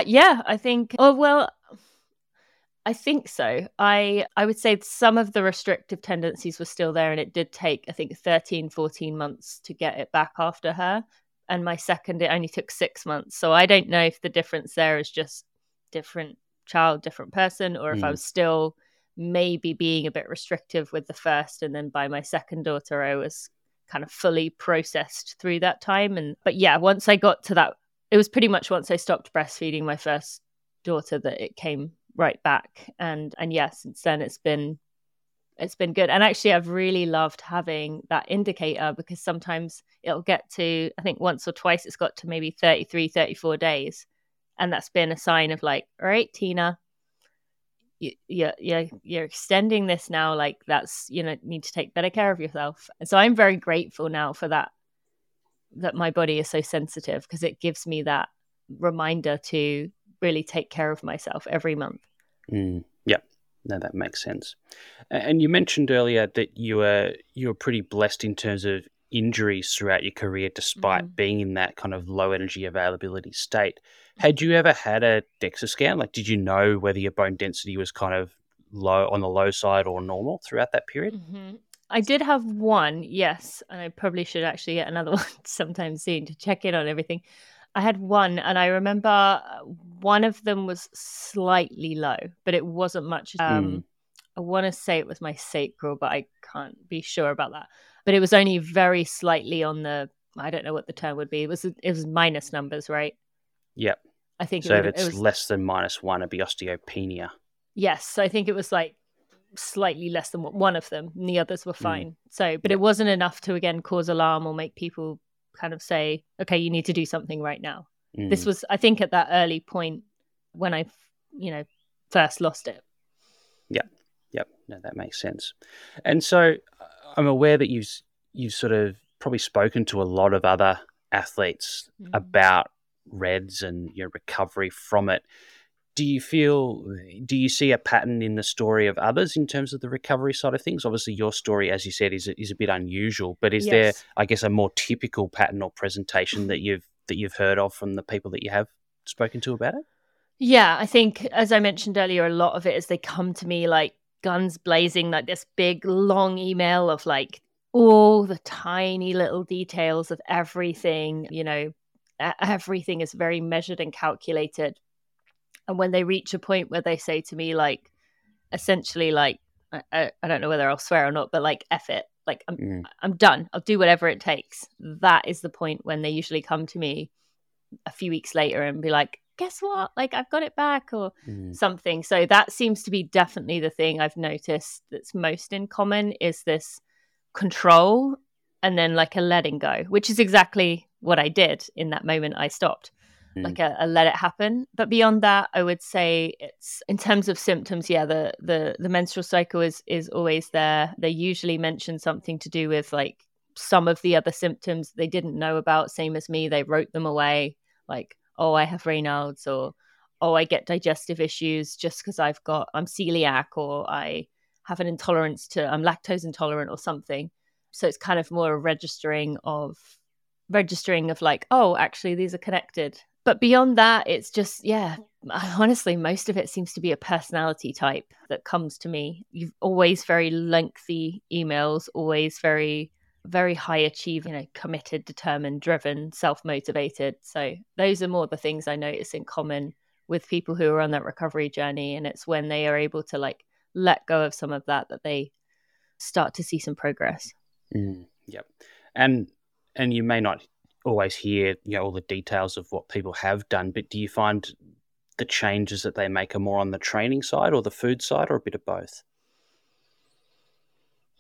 Yeah, I think. Oh well, I think so. I I would say some of the restrictive tendencies were still there and it did take I think 13 14 months to get it back after her and my second it only took six months. So i don't know if the difference there is just different child different person or if mm. i was still maybe being a bit restrictive with the first. And then by my second daughter i was kind of fully processed through that time. And but yeah once i got to that it was pretty much once i stopped breastfeeding my first daughter that it came right back. And and yeah since then it's been it's been good. And actually, I've really loved having that indicator because sometimes it'll get to, I think once or twice it's got to maybe 33, 34 days. And that's been a sign of like, all right, Tina, you, you're, you're, extending this now. Like that's, you know, need to take better care of yourself. And so I'm very grateful now for that, that my body is so sensitive because it gives me that reminder to really take care of myself every month. Mm, no, that makes sense. And you mentioned earlier that you were you were pretty blessed in terms of injuries throughout your career, despite mm. being in that kind of low energy availability state. Had you ever had a DEXA scan? Like, did you know whether your bone density was kind of low on the low side or normal throughout that period? Mm-hmm. I did have one, yes, and I probably should actually get another *laughs* one sometime soon to check in on everything. I had one, and I remember uh, one of them was slightly low, but it wasn't much. Um, mm. I want to say it was my sacral, but I can't be sure about that. But it was only very slightly on the. I don't know what the term would be. It was it was minus numbers, right? Yep. I think so. It, if it's it was, less than minus one, it'd be osteopenia. Yes, So I think it was like slightly less than one of them, and the others were mm. fine. Mm. So, but it wasn't enough to again cause alarm or make people kind of say, okay, you need to do something right now. Mm. This was, I think, at that early point when I, you know, first lost it. Yep, yep, no, that makes sense. And so, uh, I'm aware that you've you've sort of probably spoken to a lot of other athletes mm. about RED-S and your recovery from it do you feel do you see a pattern in the story of others in terms of the recovery side of things? Obviously your story as you said is is a bit unusual but is yes. there i guess a more typical pattern or presentation that you've that you've heard of from the people that you have spoken to about it? Yeah i think as i mentioned earlier a lot of it is they come to me like guns blazing like this big long email of like all the tiny little details of everything you know everything is very measured and calculated and when they reach a point where they say to me like essentially like I, I don't know whether I'll swear or not, but like F it. Like I'm mm. I'm done. I'll do whatever it takes. That is the point when they usually come to me a few weeks later and be like, guess what? Like I've got it back or mm. something. So that seems to be definitely the thing I've noticed that's most in common is this control and then like a letting go, which is exactly what I did in that moment I stopped mm. like a, a, let it happen. But beyond that, I would say it's in terms of symptoms. Yeah, the the the menstrual cycle is is always there. They usually mention something to do with like some of the other symptoms they didn't know about. Same as me, they wrote them away. Like, oh, I have Raynaud's, or oh, I get digestive issues just because I've got I'm celiac, or I have an intolerance to I'm lactose intolerant, or something. So it's kind of more a registering of registering of like, oh, actually these are connected but beyond that, it's just, yeah, honestly, most of it seems to be a personality type that comes to me. You've always very lengthy emails, always very, very high achieving, you know, committed, determined, driven, self motivated. So those are more the things I notice in common with people who are on that recovery journey. And it's when they are able to like let go of some of that that they start to see some progress. Mm, yep. And and you may not always hear you know all the details of what people have done, but do you find the changes that they make are more on the training side or the food side or a bit of both?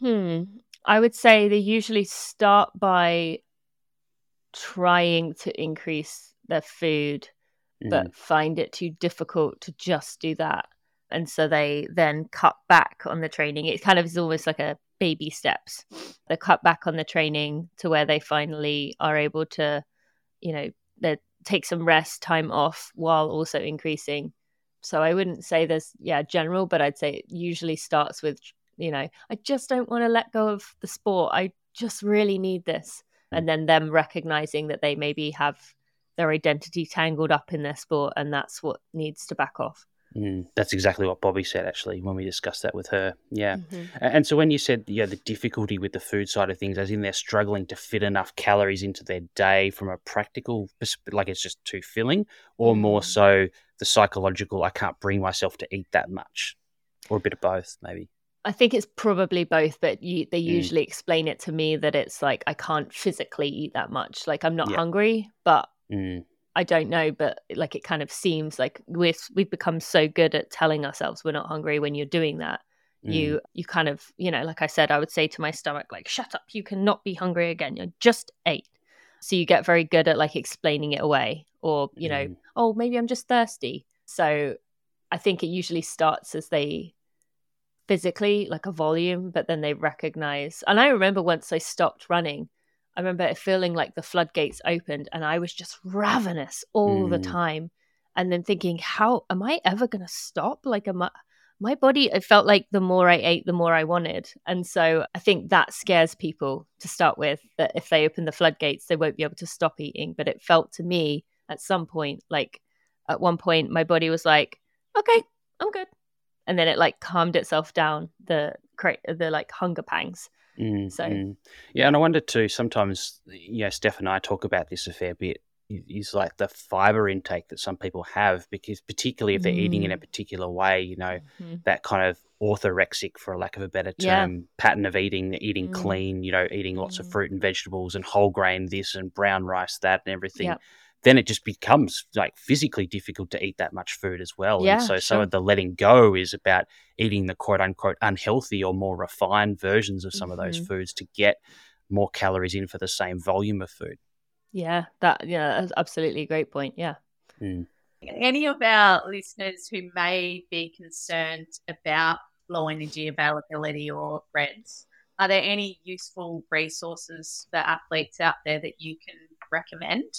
Hmm. I would say they usually start by trying to increase their food, mm. but find it too difficult to just do that. And so they then cut back on the training. It kind of is almost like a baby steps. They cut back on the training to where they finally are able to, you know, they take some rest time off while also increasing. So I wouldn't say there's yeah general, but I'd say it usually starts with you know I just don't want to let go of the sport. I just really need this, mm. and then them recognizing that they maybe have their identity tangled up in their sport, and that's what needs to back off. Mm, that's exactly what Bobby said actually when we discussed that with her. Yeah. Mm-hmm. And so when you said yeah the difficulty with the food side of things, as in they're struggling to fit enough calories into their day from a practical perspective, like it's just too filling, or more mm. so the psychological I can't bring myself to eat that much, or a bit of both maybe. I think it's probably both, but you, they mm. usually mm. explain it to me that it's like I can't physically eat that much. Like I'm not yeah. hungry, but mm. I don't know, but like it kind of seems like we've we've become so good at telling ourselves we're not hungry when you're doing that. Mm. You you kind of you know, like I said, I would say to my stomach like, "Shut up! You cannot be hungry again. You just ate." So you get very good at like explaining it away, or you know, mm. oh maybe I'm just thirsty. So I think it usually starts as they physically like a volume, but then they recognize. And I remember once I stopped running I remember it feeling like the floodgates opened and I was just ravenous all mm. the time. And then thinking, how am I ever going to stop? Like, am I, my body, it felt like the more I ate, the more I wanted. And so I think that scares people to start with that if they open the floodgates, they won't be able to stop eating. But it felt to me at some point, like at one point, my body was like, okay, I'm good. And then it like calmed itself down, the, the like hunger pangs. Mm, so, mm. yeah, and I wonder too. Sometimes, you know, Steph and I talk about this a fair bit. Is like the fiber intake that some people have, because particularly if they're mm. eating in a mm. particular way, you know, mm-hmm. that kind of orthorexic, for a lack of a better term, yeah. pattern of eating, eating mm. clean, you know, eating lots of mm. fruit and vegetables and whole grain this and brown rice that and everything. Yep then it just becomes like physically difficult to eat that much food as well. Yeah, and so sure. some of the letting go is about eating the quote unquote unhealthy or more refined versions of some mm-hmm. of those mm-hmm. foods to get more calories in for the same volume of food. Yeah, that yeah, that's absolutely a great point. Yeah. Mm. Any of our listeners who may be concerned about low energy availability or RED-S, are there any useful resources for athletes out there that you can recommend?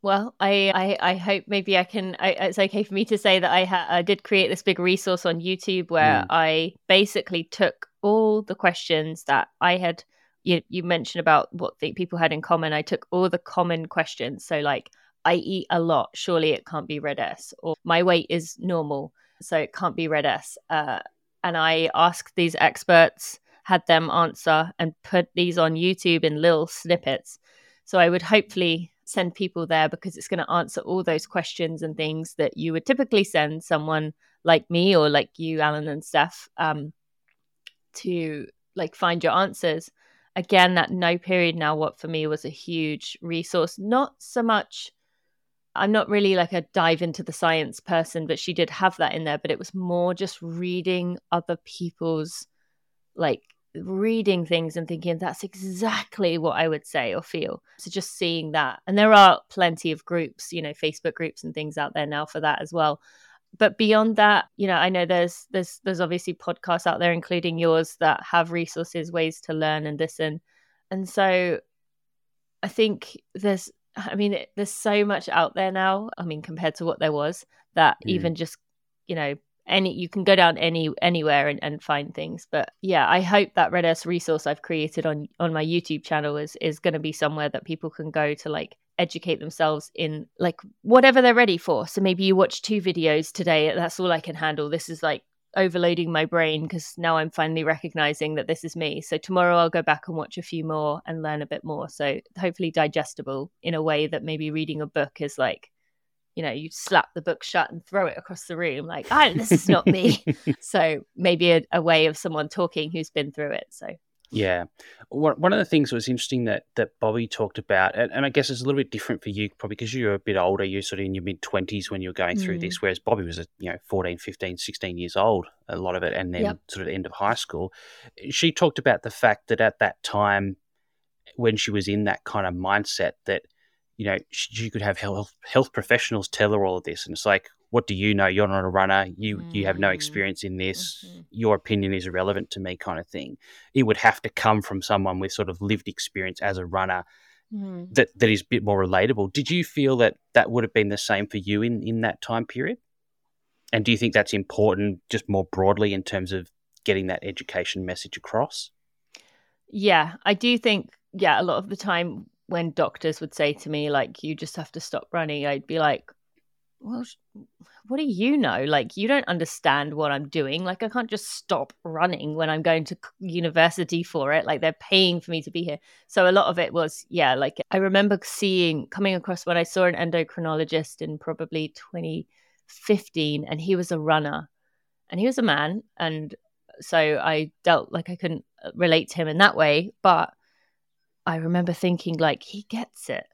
Well, I, I, I hope maybe I can. I, it's okay for me to say that I, ha- I did create this big resource on YouTube where mm. I basically took all the questions that I had. You, you mentioned about what the people had in common. I took all the common questions. So, like, I eat a lot. Surely it can't be RED-S. Or my weight is normal. So it can't be RED-S. Uh, and I asked these experts, had them answer, and put these on YouTube in little snippets. So I would hopefully send people there because it's going to answer all those questions and things that you would typically send someone like me or like you, Alan and Steph, um, to like find your answers. Again, that no period now, what for me was a huge resource. Not so much, I'm not really like a dive into the science person, but she did have that in there. But it was more just reading other people's like reading things and thinking that's exactly what I would say or feel. So just seeing that. And there are plenty of groups, you know, Facebook groups and things out there now for that as well. But beyond that, you know, I know there's there's there's obviously podcasts out there, including yours, that have resources, ways to learn and listen. And so I think there's I mean, there's so much out there now. I mean, compared to what there was, that mm. even just, you know, any you can go down any anywhere and, and find things. But yeah i hope that RED-S resource i've created on on my youtube channel is is going to be somewhere that people can go to like educate themselves in like whatever they're ready for. So maybe you watch two videos today that's all i can handle. This is like overloading my brain because now i'm finally recognizing that this is me. So tomorrow i'll go back and watch a few more and learn a bit more. So hopefully digestible in a way that maybe reading a book is like you know, you slap the book shut and throw it across the room, like, oh, this is not me. *laughs* so maybe a, a, way of someone talking who's been through it. So Yeah. One of the things that was interesting that, that Bobby talked about, and, and I guess it's a little bit different for you, probably because you're a bit older, you're sort of in your mid 20s when you're going mm. through this, whereas Bobby was, a, you know, 14, 15, 16 years old, a lot of it, and then yep. sort of the end of high school. She talked about the fact that at that time, when she was in that kind of mindset, that, you know, she, could have health, health professionals tell her all of this. And it's like, what do you know? You're not a runner. You mm. you have no mm. experience in this. Mm-hmm. Your opinion is irrelevant to me, kind of thing. It would have to come from someone with sort of lived experience as a runner mm. that that is a bit more relatable. Did you feel that that would have been the same for you in in that time period? And do you think that's important, just more broadly, in terms of getting that education message across? Yeah, I do think. Yeah, a lot of the time when doctors would say to me like, "You just have to stop running," I'd be like well, what do you know? Like, you don't understand what I'm doing. Like, I can't just stop running when I'm going to university for it. Like, they're paying for me to be here. So, a lot of it was, yeah, like, I remember seeing, coming across when I saw an endocrinologist in probably 2015, and he was a runner and he was a man. And so I dealt like I couldn't uh, relate to him in that way. But I remember thinking, like, he gets it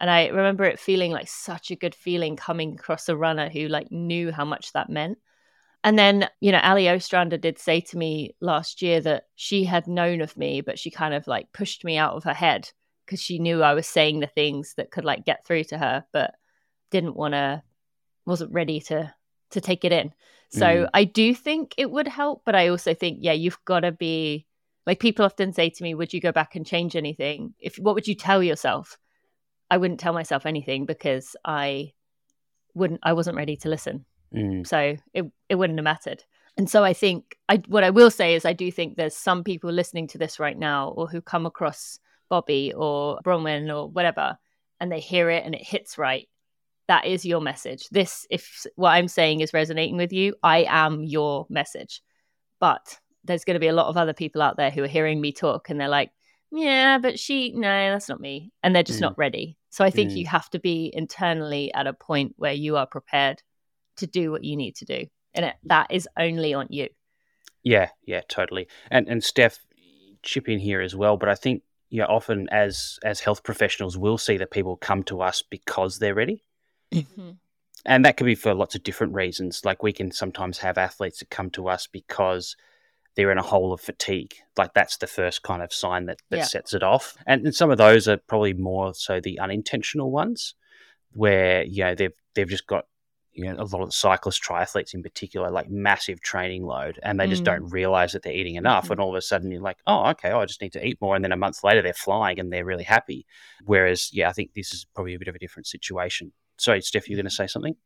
and I remember it feeling like such a good feeling coming across a runner who like knew how much that meant. And then, you know, Allie Ostrander did say to me last year that she had known of me, but she kind of like pushed me out of her head because she knew I was saying the things that could like get through to her, but didn't want to, wasn't ready to to take it in. So mm. I do think it would help, but I also think, yeah, you've got to be like people often say to me, "Would you go back and change anything? If what would you tell yourself?" I wouldn't tell myself anything because I wouldn't I wasn't ready to listen. Mm. So it it wouldn't have mattered. And so I think I what I will say is I do think there's some people listening to this right now or who come across Bobby or Bronwyn or whatever and they hear it and it hits right. That is your message. This if what I'm saying is resonating with you, I am your message. But there's going to be a lot of other people out there who are hearing me talk and they're like, yeah, but she, no, that's not me. And they're just mm. not ready. So I think mm. you have to be internally at a point where you are prepared to do what you need to do. And it, that is only on you. Yeah, yeah, totally. And and Steph, chip in here as well. But I think you know, often as as health professionals, we'll see that people come to us because they're ready. Mm-hmm. And that could be for lots of different reasons. Like we can sometimes have athletes that come to us because they're in a hole of fatigue. Like that's the first kind of sign that, that yeah. sets it off. And, and some of those are probably more so the unintentional ones where, you know, they've they've just got you know, a lot of the cyclists, triathletes in particular, like massive training load, and they just mm. don't realize that they're eating enough. Mm-hmm. And all of a sudden, you're like, oh, okay, oh, I just need to eat more. And then a month later, they're flying and they're really happy. Whereas, yeah, I think this is probably a bit of a different situation. Sorry, Steph, you're going to say something?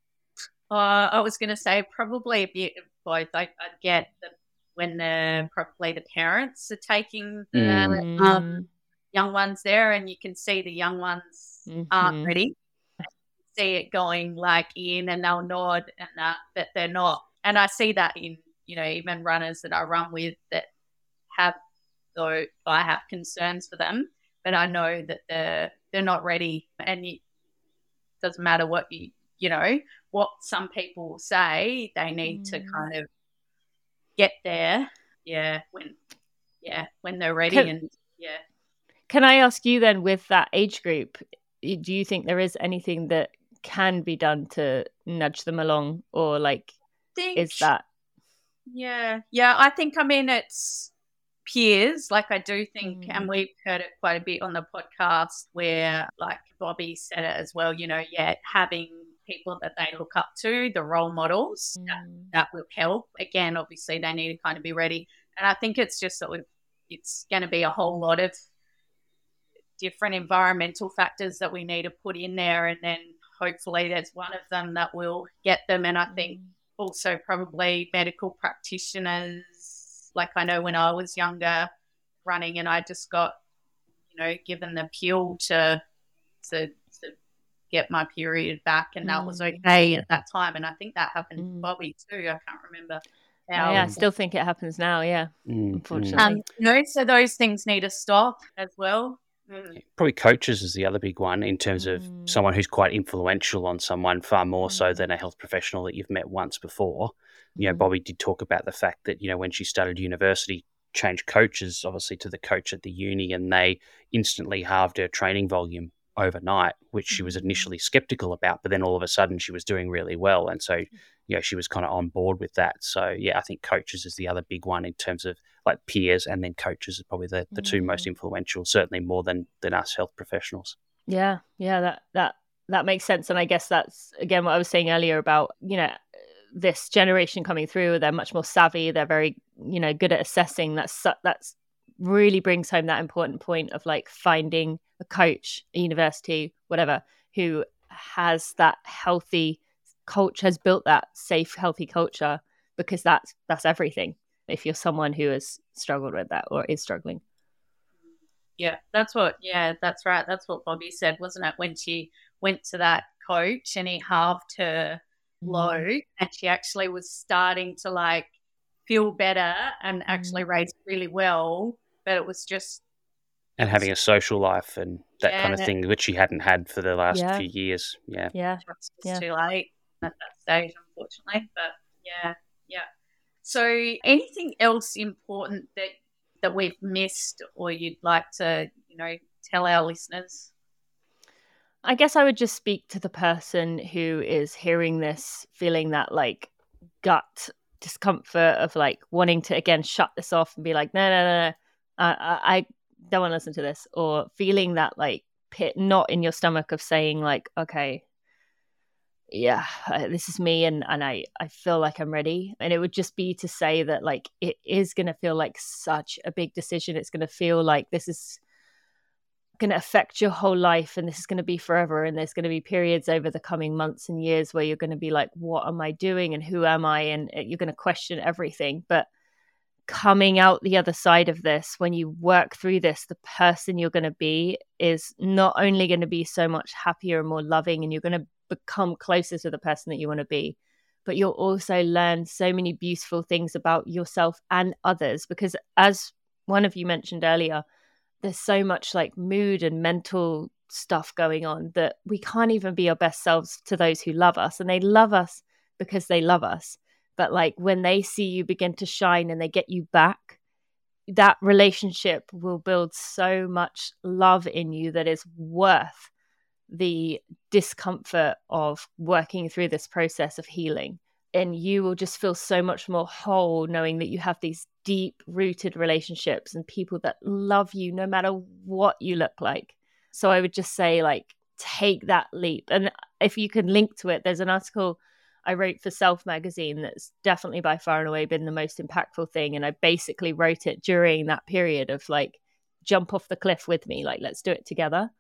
Uh, I was going to say probably a bit of both. I, I get the when the probably the parents are taking the mm. um, young ones there, and you can see the young ones mm-hmm. aren't ready. see it going like in, and they'll nod, and that, but they're not. And I see that in you know even runners that I run with that have though I have concerns for them, but I know that they're they're not ready, and it doesn't matter what you you know what some people say. They need mm. to kind of get there. Yeah, when yeah when they're ready can, and yeah. Can I ask you then, with that age group, do you think there is anything that can be done to nudge them along, or like think, is that? Yeah, yeah. I think I mean it's peers. Like I do think, mm. and we've heard it quite a bit on the podcast where, like Bobby said it as well. You know, yeah, having people that they look up to, the role models, mm. that, that, will help. Again, obviously, they need to kind of be ready. And I think it's just sort of, it's going to be a whole lot of different environmental factors that we need to put in there. And then hopefully there's one of them that will get them. And I think mm. also probably medical practitioners. Like I know when I was younger running and I just got, you know, given the pill to, to get my period back, and mm. that was mm. okay at that time. And I think that happened mm. to Bobby too. I can't remember. How. Yeah, I still think it happens now. Yeah, mm. unfortunately. Um, you know, so those things need to stop as well. Mm. Probably coaches is the other big one in terms of mm. someone who's quite influential on someone far more so than a health professional that you've met once before. You know, Bobby did talk about the fact that, you know, when she started university, changed coaches, obviously, to the coach at the uni, and they instantly halved her training volume overnight, which she was mm. initially skeptical about. But then all of a sudden, she was doing really well, and so you know she was kind of on board with that. So yeah, I think coaches is the other big one in terms of like peers, and then coaches are probably the, the mm-hmm. two most mm. influential, certainly more than than us health professionals. Yeah, yeah, that that that makes sense, and I guess that's again what I was saying earlier about you know this generation coming through. They're much more savvy. They're very you know good at assessing. That's that's really brings home that important point of like finding a coach, a university, whatever, who has that healthy culture, has built that safe, healthy culture, because that's that's everything. If you're someone who has struggled with that or is struggling. Yeah, that's what. Yeah, that's right. That's what Bobby said, wasn't it? When she went to that coach and he halved her mm. load, and she actually was starting to like feel better and actually mm. race really well but it was just and having a social life and that yeah, kind of thing, which she hadn't had for the last yeah. few years. Yeah, yeah, it's yeah. too late at that stage, unfortunately. But yeah, yeah. So, anything else important that that we've missed, or you'd like to, you know, tell our listeners? I guess I would just speak to the person who is hearing this, feeling that like gut discomfort of like wanting to again shut this off and be like, no, no, no, no I, I don't want to listen to this, or feeling that like pit not in your stomach of saying like, okay, yeah, this is me, and and I I feel like I'm ready, and it would just be to say that like it is going to feel like such a big decision. It's going to feel like this is going to affect your whole life and this is going to be forever and there's going to be periods over the coming months and years where you're going to be like what am i doing and who am i? And uh, you're going to question everything. But coming out the other side of this, when you work through this, the person you're going to be is not only going to be so much happier and more loving, and you're going to become closer to the person that you want to be, but you'll also learn so many beautiful things about yourself and others. Because as one of you mentioned earlier, there's so much like mood and mental stuff going on that we can't even be our best selves to those who love us, and they love us because they love us but like when they see you begin to shine and they get you back that relationship will build so much love in you that is worth the discomfort of working through this process of healing. And you will just feel so much more whole knowing that you have these deep rooted relationships and people that love you no matter what you look like. So i would just say like take that leap. And if you can link to it there's an article I wrote for Self magazine that's definitely by far and away been the most impactful thing. And I basically wrote it during that period of like, jump off the cliff with me, like, let's do it together.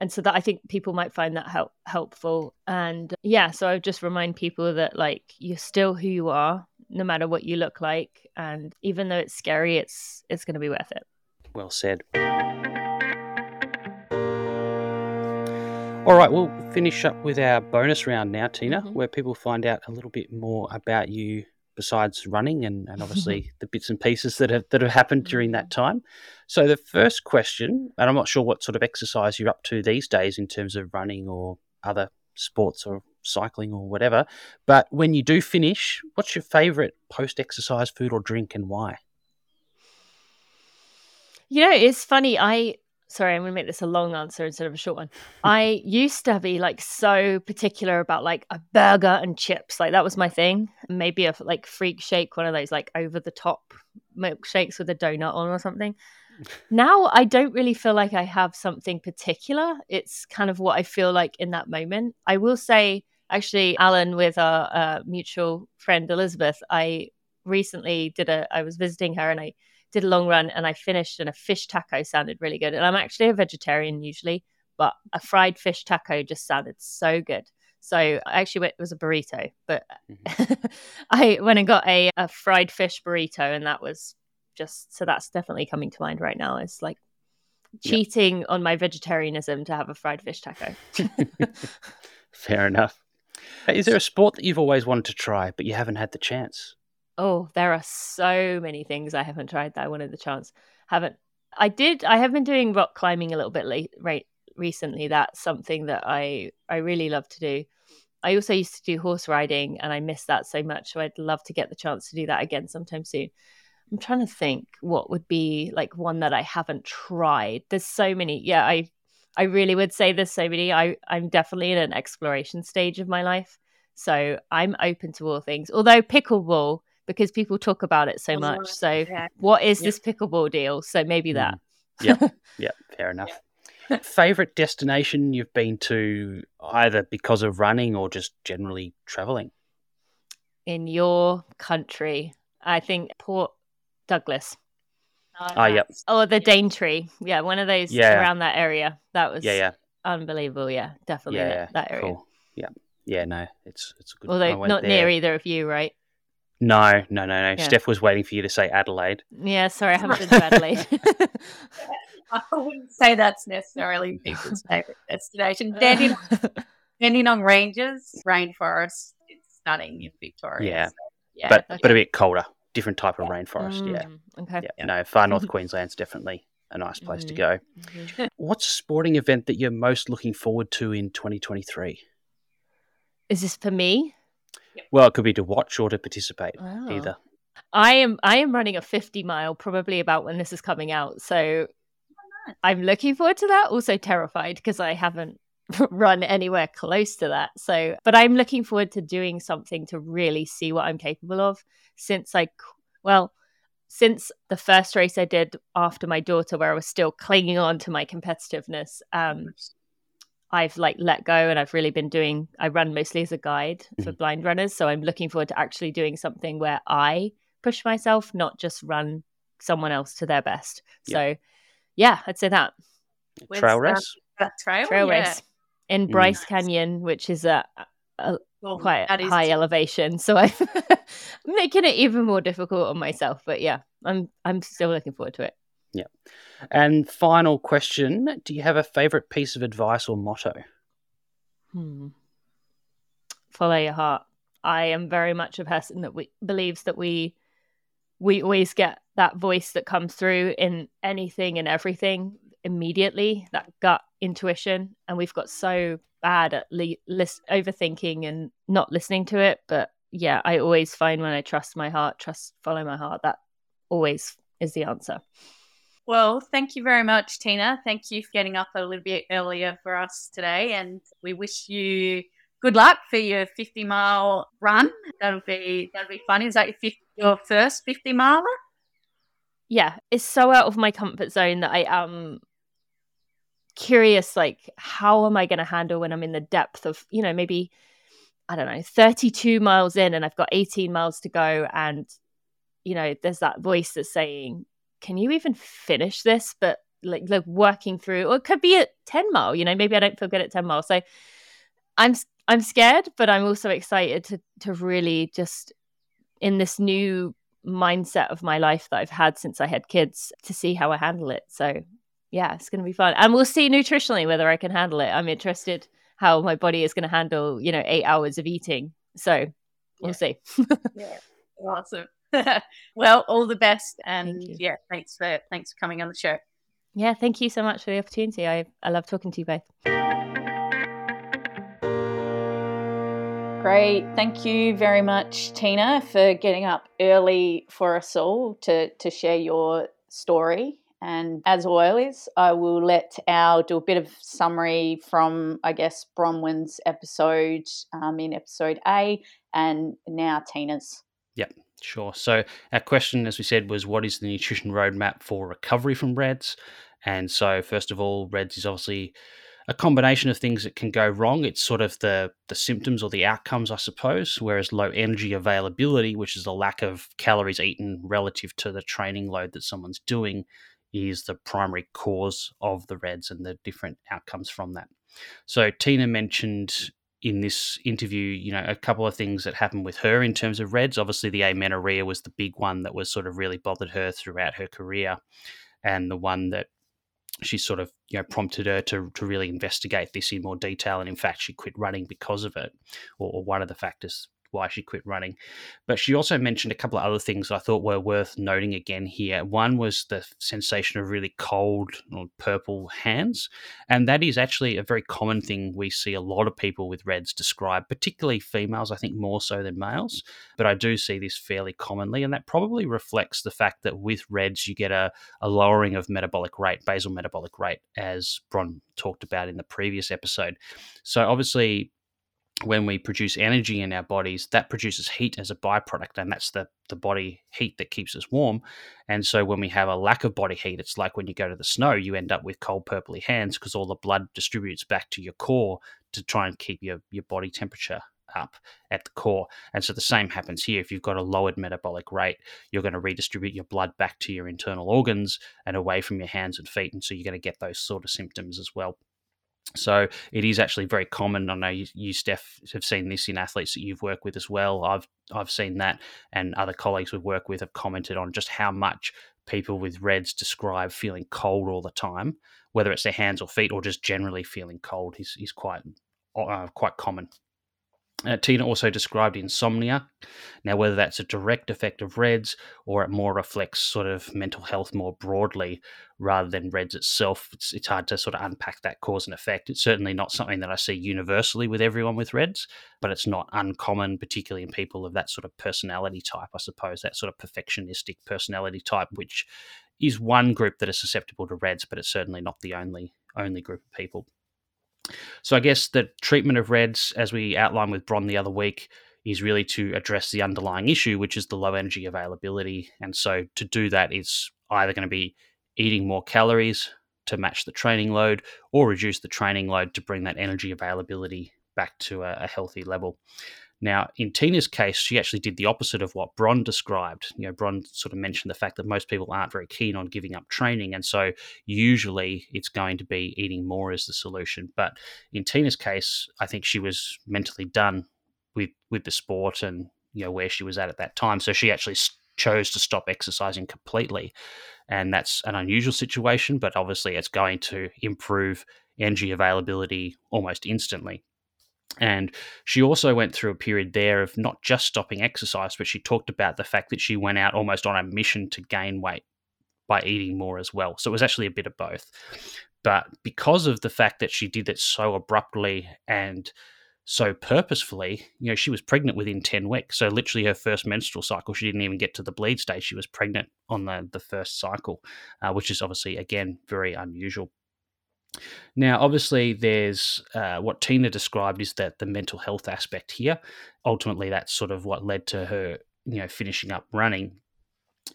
And so that I think people might find that help helpful. And yeah, so I would just remind people that like you're still who you are, no matter what you look like. And even though it's scary, it's it's gonna be worth it. Well said. All right, we'll finish up with our bonus round now, Tina, mm-hmm. where people find out a little bit more about you besides running and, and obviously *laughs* the bits and pieces that have that have happened during that mm-hmm. time. So the first question, and I'm not sure what sort of exercise you're up to these days in terms of running or other sports or cycling or whatever, but when you do finish, what's your favorite post-exercise food or drink and why? You know, it's funny. I sorry, I'm gonna make this a long answer instead of a short one. I used to be like so particular about like a burger and chips, like that was my thing. Maybe a like freak shake, one of those like over the top milkshakes with a donut on or something. *laughs* now I don't really feel like I have something particular. It's kind of what I feel like in that moment. I will say, actually, Alan, with our uh, mutual friend Elizabeth, I recently did a. I was visiting her and I did a long run and I finished and a fish taco sounded really good. And I'm actually a vegetarian usually, but a fried fish taco just sounded so good. So I actually went, it was a burrito, but mm-hmm. *laughs* I went and got a, a fried fish burrito and that was just, so that's definitely coming to mind right now. It's like cheating yep. on my vegetarianism to have a fried fish taco. *laughs* Fair enough. Is there a sport that you've always wanted to try, but you haven't had the chance? Oh, there are so many things I haven't tried that I wanted the chance. Haven't I did I have been doing rock climbing a little bit late right recently. That's something that I I really love to do. I also used to do horse riding and I miss that so much. So I'd love to get the chance to do that again sometime soon. I'm trying to think what would be like one that I haven't tried. There's so many. Yeah, I I really would say there's so many. I I'm definitely in an exploration stage of my life. So I'm open to all things. Although pickleball because people talk about it so much. So yeah. what is this pickleball deal? So maybe that. Mm. Yeah. *laughs* yeah, fair enough. *laughs* Favorite destination you've been to either because of running or just generally traveling? In your country, I think Port Douglas. Oh, oh yep. Oh, the Daintree. Yeah, one of those yeah. around that area. That was yeah, yeah. unbelievable. Yeah, definitely yeah, that, that, area. Cool. Yeah, yeah. No, it's it's a good. Although not there. near either of you, right? No, no, no, no. Yeah. Steph was waiting for you to say Adelaide. Yeah, sorry, I haven't been to *laughs* Adelaide. I wouldn't say that's necessarily people's favourite destination. Dandenong, depending on ranges, rainforest, it's stunning in Victoria. Yeah, so, yeah but okay. but a bit colder different type of rainforest. Mm, yeah. Okay. Yeah. No, far north Queensland's definitely a nice place mm-hmm. to go. Mm-hmm. What's a sporting event that you're most looking forward to in 2023? Is this for me? Well, it could be to watch or to participate. Oh. Either. I am I am running a 50 mile probably about when this is coming out. So I'm looking forward to that. Also terrified because I haven't *laughs* run anywhere close to that. So, but I'm looking forward to doing something to really see what I'm capable of since I, well, since the first race I did after my daughter, where I was still clinging on to my competitiveness, um, I've like let go and I've really been doing, I run mostly as a guide for mm-hmm. blind runners. So I'm looking forward to actually doing something where I push myself, not just run someone else to their best. Yeah. So yeah, I'd say that. Trail race? Uh, trail, trail yeah. race in mm. Bryce Canyon, which is a, a well, quite high elevation. So I'm *laughs* making it even more difficult on myself. But yeah, I'm I'm still looking forward to it. Yeah. And final question: Do you have a favorite piece of advice or motto? Hmm. Follow your heart. I am very much a person that we believes that we we always get that voice that comes through in anything and everything immediately that gut intuition and we've got so bad at li- list- overthinking and not listening to it but yeah i always find when i trust my heart trust follow my heart that always is the answer well thank you very much tina. Thank you for getting up a little bit earlier for us today and we wish you good luck for your 50 mile run. That'll be that'll be fun. Is that your, 50, your first 50 miler? Yeah it's so out of my comfort zone that i am curious like how am i going to handle when i'm in the depth of you know maybe i don't know 32 miles in and i've got 18 miles to go and you know there's that voice that's saying can you even finish this but like like working through or it could be at 10 mile you know maybe i don't feel good at 10 miles so i'm i'm scared but i'm also excited to to really just in this new mindset of my life that i've had since i had kids to see how i handle it so yeah, it's going to be fun. And we'll see nutritionally whether I can handle it. I'm interested how my body is going to handle, you know, eight hours of eating. So we'll yeah. see. *laughs* yeah, awesome. *laughs* well, all the best, and yeah, thanks for thanks for coming on the show. Yeah, thank you so much for the opportunity. I I love talking to you both. Great. Thank you very much, Tina, for getting up early for us all to, to share your story. And as always, I will let Al do a bit of summary from, I guess, Bronwyn's episode um, in episode A and now Tina's. Yep, sure. So, our question, as we said, was what is the nutrition roadmap for recovery from RED-S? And so, first of all, RED-S is obviously a combination of things that can go wrong. It's sort of the the symptoms or the outcomes, I suppose. Whereas low energy availability, which is the lack of calories eaten relative to the training load that someone's doing, is the primary cause of the RED-S and the different outcomes from that. So Tina mentioned in this interview, you know, a couple of things that happened with her in terms of RED-S. Obviously, the amenorrhea was the big one that was sort of really bothered her throughout her career, and the one that she sort of you know prompted her to to really investigate this in more detail. And in fact, she quit running because of it, or, or one of the factors why she quit running. But she also mentioned a couple of other things I thought were worth noting again here. One was the sensation of really cold or purple hands. And that is actually a very common thing we see a lot of people with RED-S describe, particularly females, I think more so than males. But I do see this fairly commonly. And that probably reflects the fact that with RED-S, you get a, a lowering of metabolic rate, basal metabolic rate, as Bron talked about in the previous episode. So obviously, when we produce energy in our bodies, that produces heat as a byproduct, and that's the, the body heat that keeps us warm. And so, when we have a lack of body heat, it's like when you go to the snow, you end up with cold, purpley hands because all the blood distributes back to your core to try and keep your, your body temperature up at the core. And so, the same happens here. If you've got a lowered metabolic rate, you're going to redistribute your blood back to your internal organs and away from your hands and feet. And so, you're going to get those sort of symptoms as well. So it is actually very common. I know you, you, Steph, have seen this in athletes that you've worked with as well. I've I've seen that, and other colleagues we've worked with have commented on just how much people with RED-S describe feeling cold all the time, whether it's their hands or feet, or just generally feeling cold. is is quite uh, quite common. Uh, Tina also described insomnia. Now, whether that's a direct effect of RED-S or it more reflects sort of mental health more broadly rather than RED-S itself, it's, it's hard to sort of unpack that cause and effect. It's certainly not something that I see universally with everyone with RED-S, but it's not uncommon, particularly in people of that sort of personality type, I suppose, that sort of perfectionistic personality type, which is one group that is susceptible to RED-S, but it's certainly not the only only group of people. So I guess the treatment of RED-S, as we outlined with Bron the other week, is really to address the underlying issue, which is the low energy availability. And so to do that, it's either going to be eating more calories to match the training load or reduce the training load to bring that energy availability back to a, a healthy level. Now, in Tina's case, she actually did the opposite of what Bron described. You know, Bron sort of mentioned the fact that most people aren't very keen on giving up training, and so usually it's going to be eating more as the solution. But in Tina's case, I think she was mentally done with with the sport and you know where she was at at that time, so she actually chose to stop exercising completely, and that's an unusual situation. But obviously, it's going to improve energy availability almost instantly. And she also went through a period there of not just stopping exercise, but she talked about the fact that she went out almost on a mission to gain weight by eating more as well. So it was actually a bit of both. But because of the fact that she did it so abruptly and so purposefully, you know, she was pregnant within 10 weeks. So literally her first menstrual cycle, she didn't even get to the bleed stage. She was pregnant on the, the first cycle, uh, which is obviously, again, very unusual. Now, obviously, there's uh, what Tina described is that the mental health aspect here. Ultimately, that's sort of what led to her, you know, finishing up running.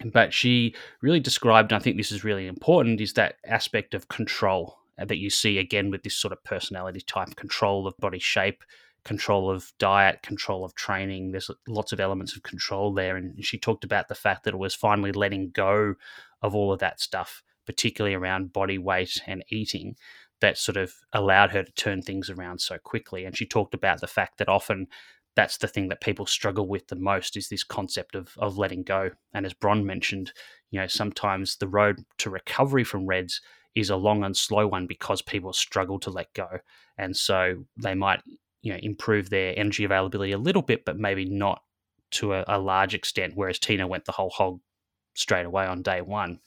But she really described, and I think this is really important, is that aspect of control uh, that you see again with this sort of personality type control of body shape, control of diet, control of training. There's lots of elements of control there. And she talked about the fact that it was finally letting go of all of that stuff particularly around body weight and eating, that sort of allowed her to turn things around so quickly. And she talked about the fact that often that's the thing that people struggle with the most is this concept of of letting go. And as Bron mentioned, you know, sometimes the road to recovery from RED-S is a long and slow one because people struggle to let go. And so they might, you know, improve their energy availability a little bit, but maybe not to a, a large extent. Whereas Tina went the whole hog straight away on day one.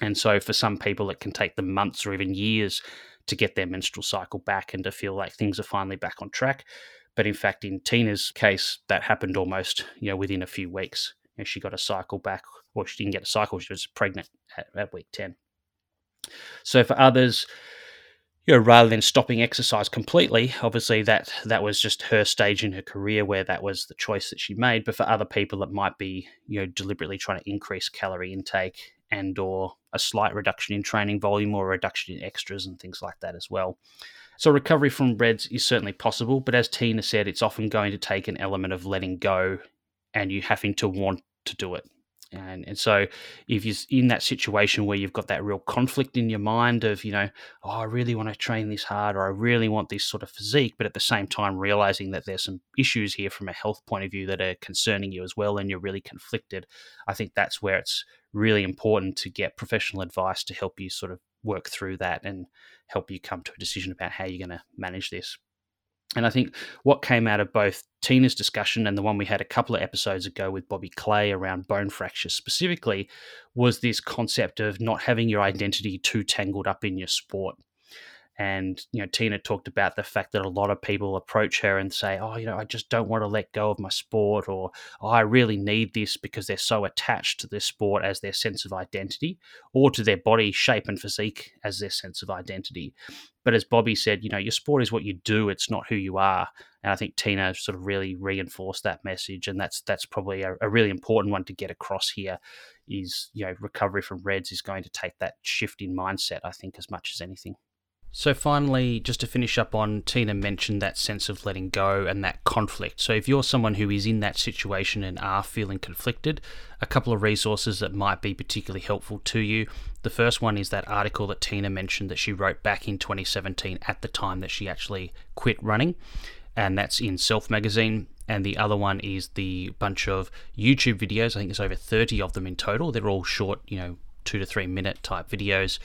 And so for some people, it can take them months or even years to get their menstrual cycle back and to feel like things are finally back on track. But in fact, in Tina's case, that happened almost you know within a few weeks. You know, she got a cycle back, or she didn't get a cycle. She was pregnant at, at week ten. So for others, you know, rather than stopping exercise completely, obviously that that was just her stage in her career where that was the choice that she made. But for other people, it might be you know deliberately trying to increase calorie intake and or a slight reduction in training volume or a reduction in extras and things like that as well. So recovery from RED-S is certainly possible, but as Tina said, it's often going to take an element of letting go and you having to want to do it. And, and so if you're in that situation where you've got that real conflict in your mind of, you know, oh, I really want to train this hard or I really want this sort of physique, but at the same time realizing that there's some issues here from a health point of view that are concerning you as well and you're really conflicted, I think that's where it's really important to get professional advice to help you sort of work through that and help you come to a decision about how you're going to manage this. And I think what came out of both Tina's discussion and the one we had a couple of episodes ago with Bobby Clay around bone fractures specifically was this concept of not having your identity too tangled up in your sport. And you know, Tina talked about the fact that a lot of people approach her and say, "Oh, you know, I just don't want to let go of my sport," or oh, "I really need this because they're so attached to their sport as their sense of identity, or to their body shape and physique as their sense of identity." But as Bobby said, you know, your sport is what you do; it's not who you are. And I think Tina sort of really reinforced that message, and that's that's probably a, a really important one to get across here. Is you know, recovery from RED-S is going to take that shift in mindset, I think, as much as anything. So, finally, just to finish up on, Tina mentioned that sense of letting go and that conflict. So, if you're someone who is in that situation and are feeling conflicted, a couple of resources that might be particularly helpful to you. The first one is that article that Tina mentioned that she wrote back in 2017 at the time that she actually quit running, and that's in Self Magazine. And the other one is the bunch of YouTube videos. I think there's over 30 of them in total. They're all short, you know, two to three minute type videos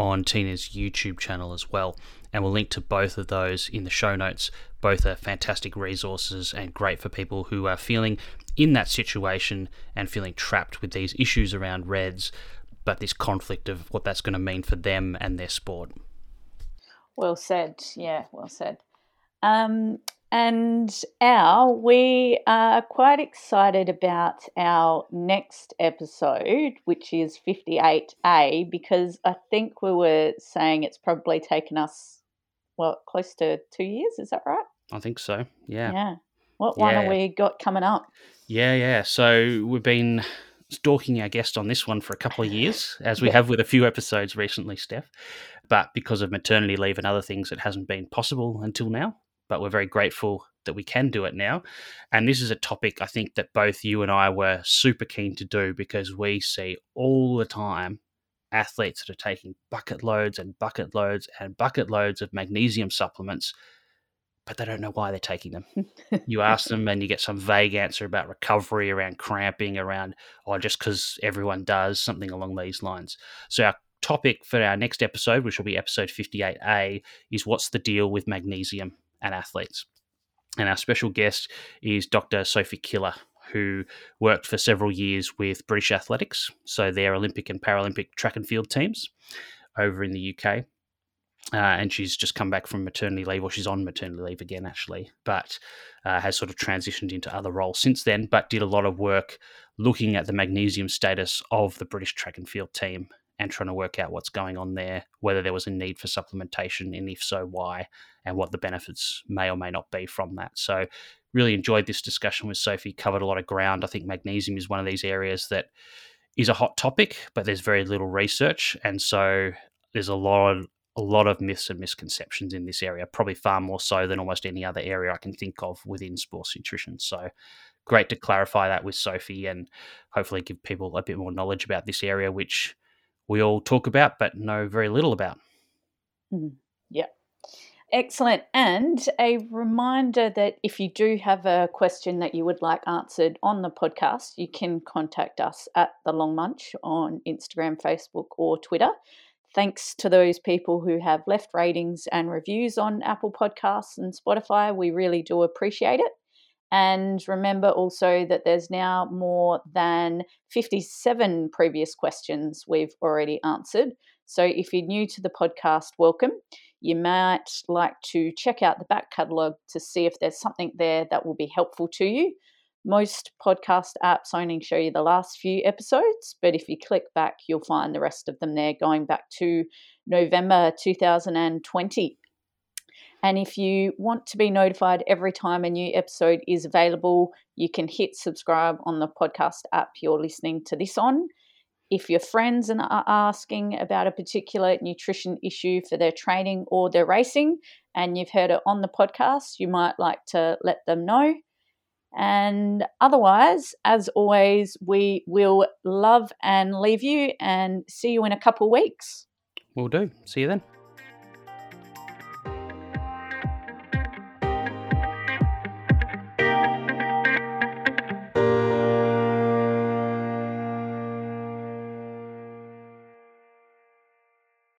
on Tina's YouTube channel as well. And we'll link to both of those in the show notes. Both are fantastic resources and great for people who are feeling in that situation and feeling trapped with these issues around RED-S, but this conflict of what that's going to mean for them and their sport. Well said. Yeah, well said. Um, and Al, we are quite excited about our next episode, which is 58A, because I think we were saying it's probably taken us, well, close to two years. Is that right? I think so. Yeah. Yeah. What one have we got coming up? Yeah, yeah. So we've been stalking our guest on this one for a couple of years, as we Yeah. have with a few episodes recently, Steph. But because of maternity leave and other things, it hasn't been possible until now. But we're very grateful that we can do it now. And this is a topic I think that both you and I were super keen to do because we see all the time athletes that are taking bucket loads and bucket loads and bucket loads of magnesium supplements, but they don't know why they're taking them you *laughs* ask them and you get some vague answer about recovery, around cramping, around, or just because everyone does, something along these lines. So, our topic for our next episode, which will be episode 58A, is what's the deal with magnesium and athletes? And our special guest is Dr. Sophie Killer, who worked for several years with British Athletics, so their Olympic and Paralympic track and field teams over in the UK uh, and she's just come back from maternity leave, or she's on maternity leave again, actually, but uh, has sort of transitioned into other roles since then. But did a lot of work looking at the magnesium status of the British track and field team and trying to work out what's going on there, whether there was a need for supplementation, and if so, why, and what the benefits may or may not be from that. So, really enjoyed this discussion with Sophie, covered a lot of ground. I think magnesium is one of these areas that is a hot topic, but there's very little research. And so, there's a lot a lot of myths and misconceptions in this area, probably far more so than almost any other area I can think of within sports nutrition. So great to clarify that with Sophie and hopefully give people a bit more knowledge about this area, which we all talk about but know very little about. Mm-hmm. Yeah. Excellent. And a reminder that if you do have a question that you would like answered on the podcast, you can contact us at The Long Munch on Instagram, Facebook, or Twitter. Thanks to those people who have left ratings and reviews on Apple Podcasts and Spotify. We really do appreciate it. And remember also that there's now more than 57 previous questions we've already answered. So if you're new to the podcast, welcome. You might like to check out the back catalogue to see if there's something there that will be helpful to you. Most podcast apps only show you the last few episodes, but if you click back, you'll find the rest of them there going back to November 2020. And if you want to be notified every time a new episode is available, you can hit subscribe on the podcast app you're listening to this on. If your friends are asking about a particular nutrition issue for their training or their racing, and you've heard it on the podcast, you might like to let them know. And otherwise, as always, we will love and leave you and see you in a couple weeks. We'll do. See you then.